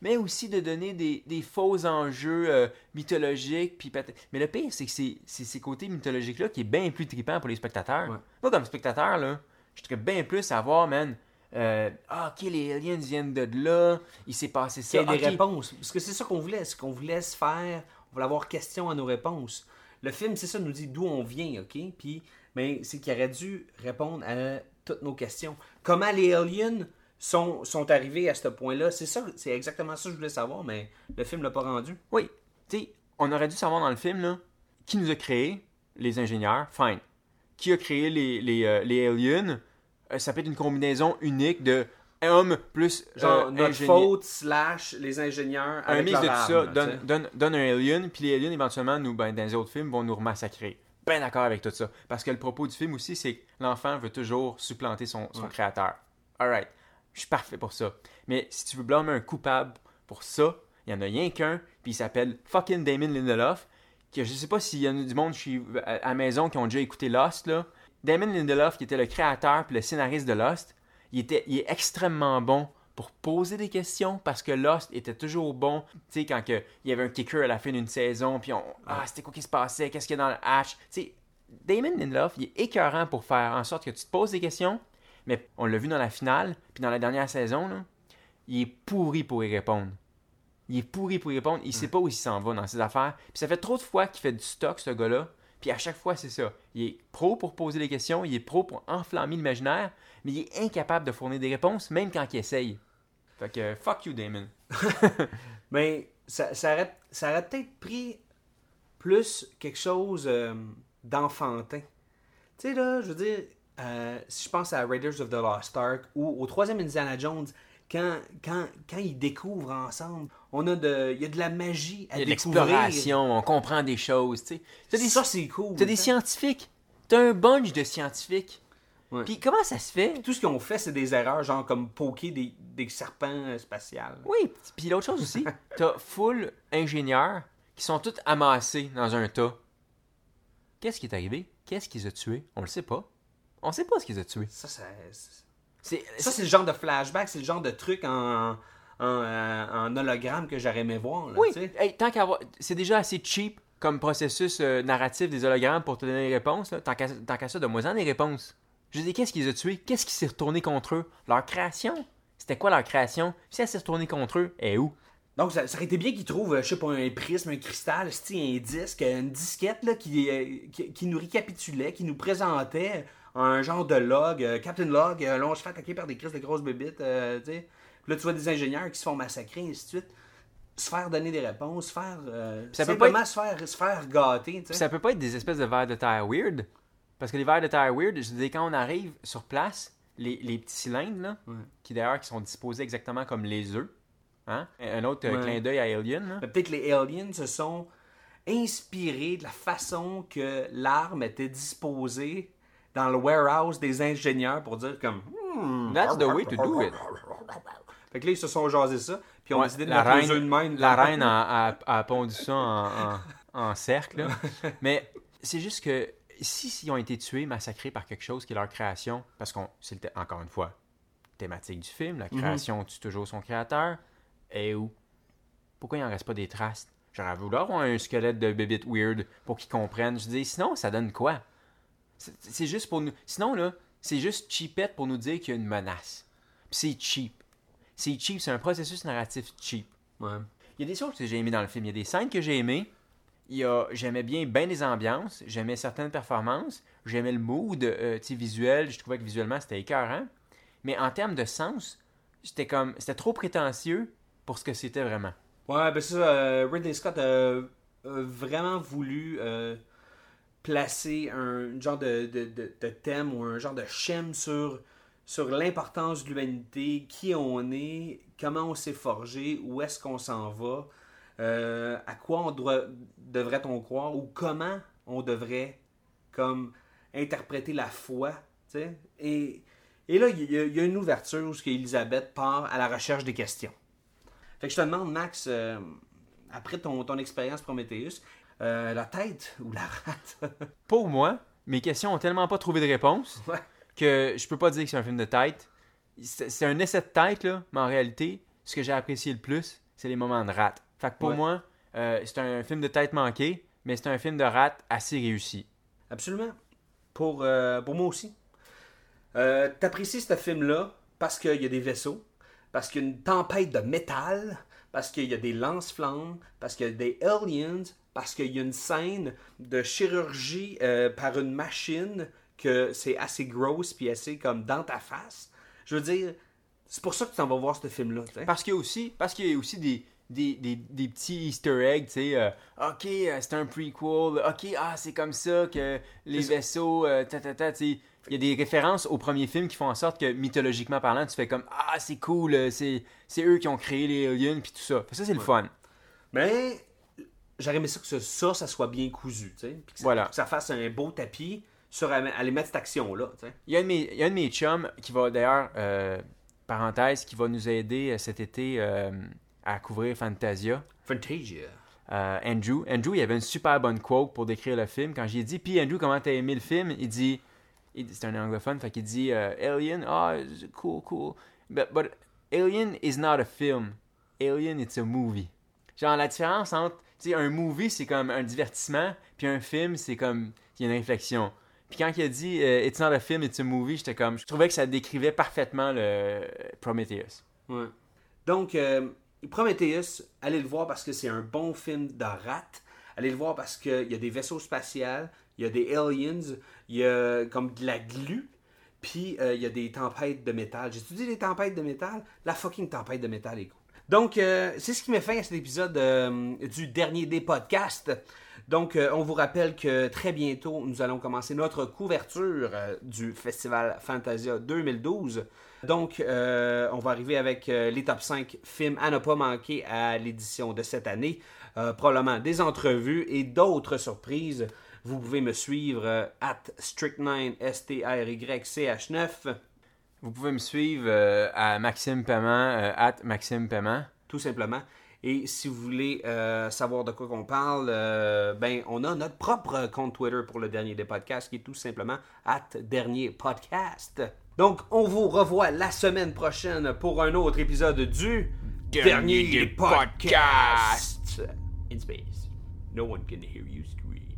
mais aussi de donner des, des faux enjeux euh, mythologiques. Puis mais le pire, c'est que c'est c'est ces côtés mythologiques-là qui est bien plus trippant pour les spectateurs. Ouais. Moi, comme spectateur, là, je serais bien plus à voir, man. Euh, ah, ok, les aliens viennent de là, il s'est passé qu'il y ça. ait des réponses. Parce que c'est ça qu'on voulait, c'est qu'on voulait se faire, on voulait avoir question à nos réponses. Le film, c'est ça, nous dit d'où on vient, OK? Puis, mais c'est qu'il aurait dû répondre à toutes nos questions. Comment les aliens sont, sont arrivés à ce point-là? C'est ça, c'est exactement ça que je voulais savoir, mais le film l'a pas rendu. Oui, tu sais, on aurait dû savoir dans le film, là, qui nous a créé, les ingénieurs, fine. Qui a créé les, les, euh, les aliens, ça peut être une combinaison unique de homme plus Genre, euh, notre ingénieur. faute slash les ingénieurs Un avec mix de tout ça, donne, donne, donne un alien, puis les aliens, éventuellement, nous, ben, dans les autres films, vont nous remassacrer. Ben d'accord avec tout ça. Parce que le propos du film aussi, c'est que l'enfant veut toujours supplanter son, son créateur. Alright, je suis parfait pour ça. Mais si tu veux blâmer un coupable pour ça, il y en a rien qu'un, puis il s'appelle fucking Damon Lindelof, que je sais pas s'il y en a du monde chez, à, à maison qui ont déjà écouté Lost, là. Damon Lindelof, qui était le créateur puis le scénariste de Lost, il, était, il est extrêmement bon pour poser des questions parce que Lost était toujours bon. Tu sais, quand que, il y avait un kicker à la fin d'une saison, puis on. Ah, c'était quoi qui se passait? Qu'est-ce qu'il y a dans le hash? Tu sais, Damon Lindelof, il est écœurant pour faire en sorte que tu te poses des questions, mais on l'a vu dans la finale, puis dans la dernière saison, là, il est pourri pour y répondre. Il est pourri pour y répondre. Il sait pas où il s'en va dans ses affaires. Puis ça fait trop de fois qu'il fait du stock, ce gars-là. Puis à chaque fois, c'est ça. Il est pro pour poser des questions, il est pro pour enflammer l'imaginaire, mais il est incapable de fournir des réponses, même quand il essaye. Fait que fuck you, Damon. Mais [LAUGHS] ça, ça aurait, ça peut-être pris plus quelque chose euh, d'enfantin. Tu sais, là, je veux dire, euh, si je pense à Raiders of the Lost Ark ou au troisième Indiana Jones, quand, quand, quand ils découvrent ensemble, on a de, il y a de la magie à Il y a de découvrir. l'exploration, on comprend des choses, tu sais. T'as des, Ça, c'est cool. t'as des scientifiques. T'as un bunch de scientifiques. Ouais. Puis comment ça se fait? Tout ce qu'ils ont fait, c'est des erreurs, genre comme poker des, des serpents euh, spatials. Oui, puis l'autre chose aussi, [LAUGHS] t'as full ingénieurs qui sont tous amassés dans un tas. Qu'est-ce qui est arrivé? Qu'est-ce qu'ils ont tué? On le sait pas. On sait pas ce qu'ils ont tué. Ça, C'est, ça, c'est le genre de flashback, c'est le genre de truc en, en, euh, en hologramme que j'aurais aimé voir. Là, Oui, hey, tant qu'à c'est déjà assez cheap comme processus euh, narratif des hologrammes pour te donner les réponses. là. Tant qu'à ça, donne-moi-en des réponses. Je dis, qu'est-ce qu'ils ont tué? Qu'est-ce qui s'est retourné contre eux? Leur création? C'était quoi leur création? Si elle s'est retournée contre eux, elle est où? Donc, ça, ça aurait été bien qu'ils trouvent, euh, je sais pas, un prisme, un cristal, un disque, une disquette là, qui, qui, qui nous récapitulait, qui nous présentait un genre de log, euh, Captain Log, euh, là, on se fait attaquer par des crises de grosses bébites, euh, tu sais. Puis là, tu vois des ingénieurs qui se font massacrer, et ainsi de suite. Se faire donner des réponses, se faire. Euh, ça peut pas se, faire, se faire gâter, ça peut pas être des espèces de vers de terre weird. Parce que les vers de terre weird, je dis, quand on arrive sur place, les, les petits cylindres, là, qui d'ailleurs qui sont disposés exactement comme les œufs, hein? un autre euh, Ouais. clin d'œil à Alien, Peut-être les aliens se sont inspirés de la façon que l'arme était disposée dans le warehouse des ingénieurs pour dire comme Hmm. That's the way to do it. [LAUGHS] Fait que là, ils se sont jasés ça, puis ils ont Ouais, décidé de la mettre reine, les œufs de même. la reine a, a- a pondu ça en, en- en cercle. là. [LAUGHS] Mais c'est juste que si s'ils ont été tués, massacrés par quelque chose qui est leur création, parce qu'on c'est encore une fois thématique du film, la création tue toujours son créateur, et où Pourquoi il en reste pas des traces? J'aurais voulu avoir un squelette de bébite weird pour qu'ils comprennent. Je dis sinon ça donne quoi? C'est c'est juste pour nous. Sinon là, c'est juste cheapette pour nous dire qu'il y a une menace. Puis c'est cheap. C'est cheap, c'est un processus narratif cheap. Ouais. Il y a des choses que j'ai aimées dans le film. Il y a des scènes que j'ai aimées. J'aimais bien bien les ambiances. J'aimais certaines performances. J'aimais le mood euh, visuel. Je trouvais que visuellement, c'était écœurant. Mais en termes de sens, c'était comme c'était trop prétentieux pour ce que c'était vraiment. Ouais, ben ça. euh, Ridley Scott a, a vraiment voulu euh, placer un genre de, de, de- de thème ou un genre de schème sur, sur l'importance de l'humanité, qui on est, comment on s'est forgé, où est-ce qu'on s'en va, euh, à quoi on doit, devrait-on croire ou comment on devrait comme interpréter la foi. Et, et là, il y, a- il y a une ouverture où Elisabeth part à la recherche des questions. Fait que je te demande, Max, euh, après ton, ton expérience Prometheus, euh, la tête ou la rate? [LAUGHS] Pour moi, mes questions ont tellement pas trouvé de réponse Ouais. Que je peux pas dire que c'est un film de tête. C'est un essai de tête, là, mais en réalité, ce que j'ai apprécié le plus, c'est les moments de rate. Fait que pour Ouais. moi, euh, c'est un film de tête manqué, mais c'est un film de rate assez réussi. Absolument. Pour, euh, pour moi aussi. Euh, T'apprécies ce film-là parce qu'il y a des vaisseaux, parce qu'il y a une tempête de métal, parce qu'il y a des lance-flammes, parce qu'il y a des aliens, parce qu'il y a une scène de chirurgie euh, par une machine que c'est assez grosse puis assez comme dans ta face. Je veux dire, c'est pour ça que tu t'en vas voir ce film-là. Parce qu'il y a aussi, parce qu'il y a aussi des, des, des, des petits easter eggs, tu sais, euh, ok, euh, c'est un prequel, ok, ah, c'est comme ça que les vaisseaux, euh, ta, ta, ta, tu sais, il y a des références au premier film qui font en sorte que, mythologiquement parlant, tu fais comme, ah, c'est cool, c'est eux qui ont créé les aliens, puis tout ça. Ça, c'est le fun. Mais j'aurais aimé ça que ça, ça soit bien cousu, tu sais. Puis que ça, Voilà. que ça fasse un beau tapis sur aller mettre cette action-là. Il y, a un de mes, il y a un de mes chums qui va d'ailleurs, euh, parenthèse, qui va nous aider euh, cet été euh, à couvrir Fantasia. Fantasia. euh, Andrew. Andrew, il avait une super bonne quote pour décrire le film. Quand j'ai dit, puis Andrew, comment t'as aimé le film Il dit, c'est un anglophone, fait qu'il dit Alien, ah, it's cool, cool. But, but Alien is not a film. Alien, it's a movie. Genre, la différence entre, tu sais, un movie, c'est comme un divertissement, puis un film, c'est comme, il y a une réflexion. Puis quand il a dit euh, It's not a film, it's a movie, j'étais comme, je trouvais que ça décrivait parfaitement le Prometheus. Ouais. Donc, euh, Prometheus, allez le voir parce que c'est un bon film de rate. Allez le voir parce qu'il y a des vaisseaux spatials, il y a des aliens, il y a comme de la glu, puis euh, il y a des tempêtes de métal. J'ai-tu dit des tempêtes de métal? La fucking tempête de métal est cool. Donc, euh, c'est ce qui met fin à cet épisode euh, du dernier des podcasts. Donc, euh, on vous rappelle que très bientôt, nous allons commencer notre couverture euh, du Festival Fantasia 2012. Donc, euh, on va arriver avec les top 5 films à ne pas manquer à l'édition de cette année. Probablement des entrevues et d'autres surprises. Vous pouvez me suivre at strict9 S-T-R-Y-C-H-9 Vous pouvez me suivre à Maxime Paiement, at Maxime Paiement. tout simplement. Et si vous voulez euh, savoir de quoi qu'on parle, euh, ben on a notre propre compte Twitter pour le dernier des podcasts qui est tout simplement at dernier podcast. Donc on vous revoit la semaine prochaine pour un autre épisode du Dernier des podcasts. In space, no one can hear you scream.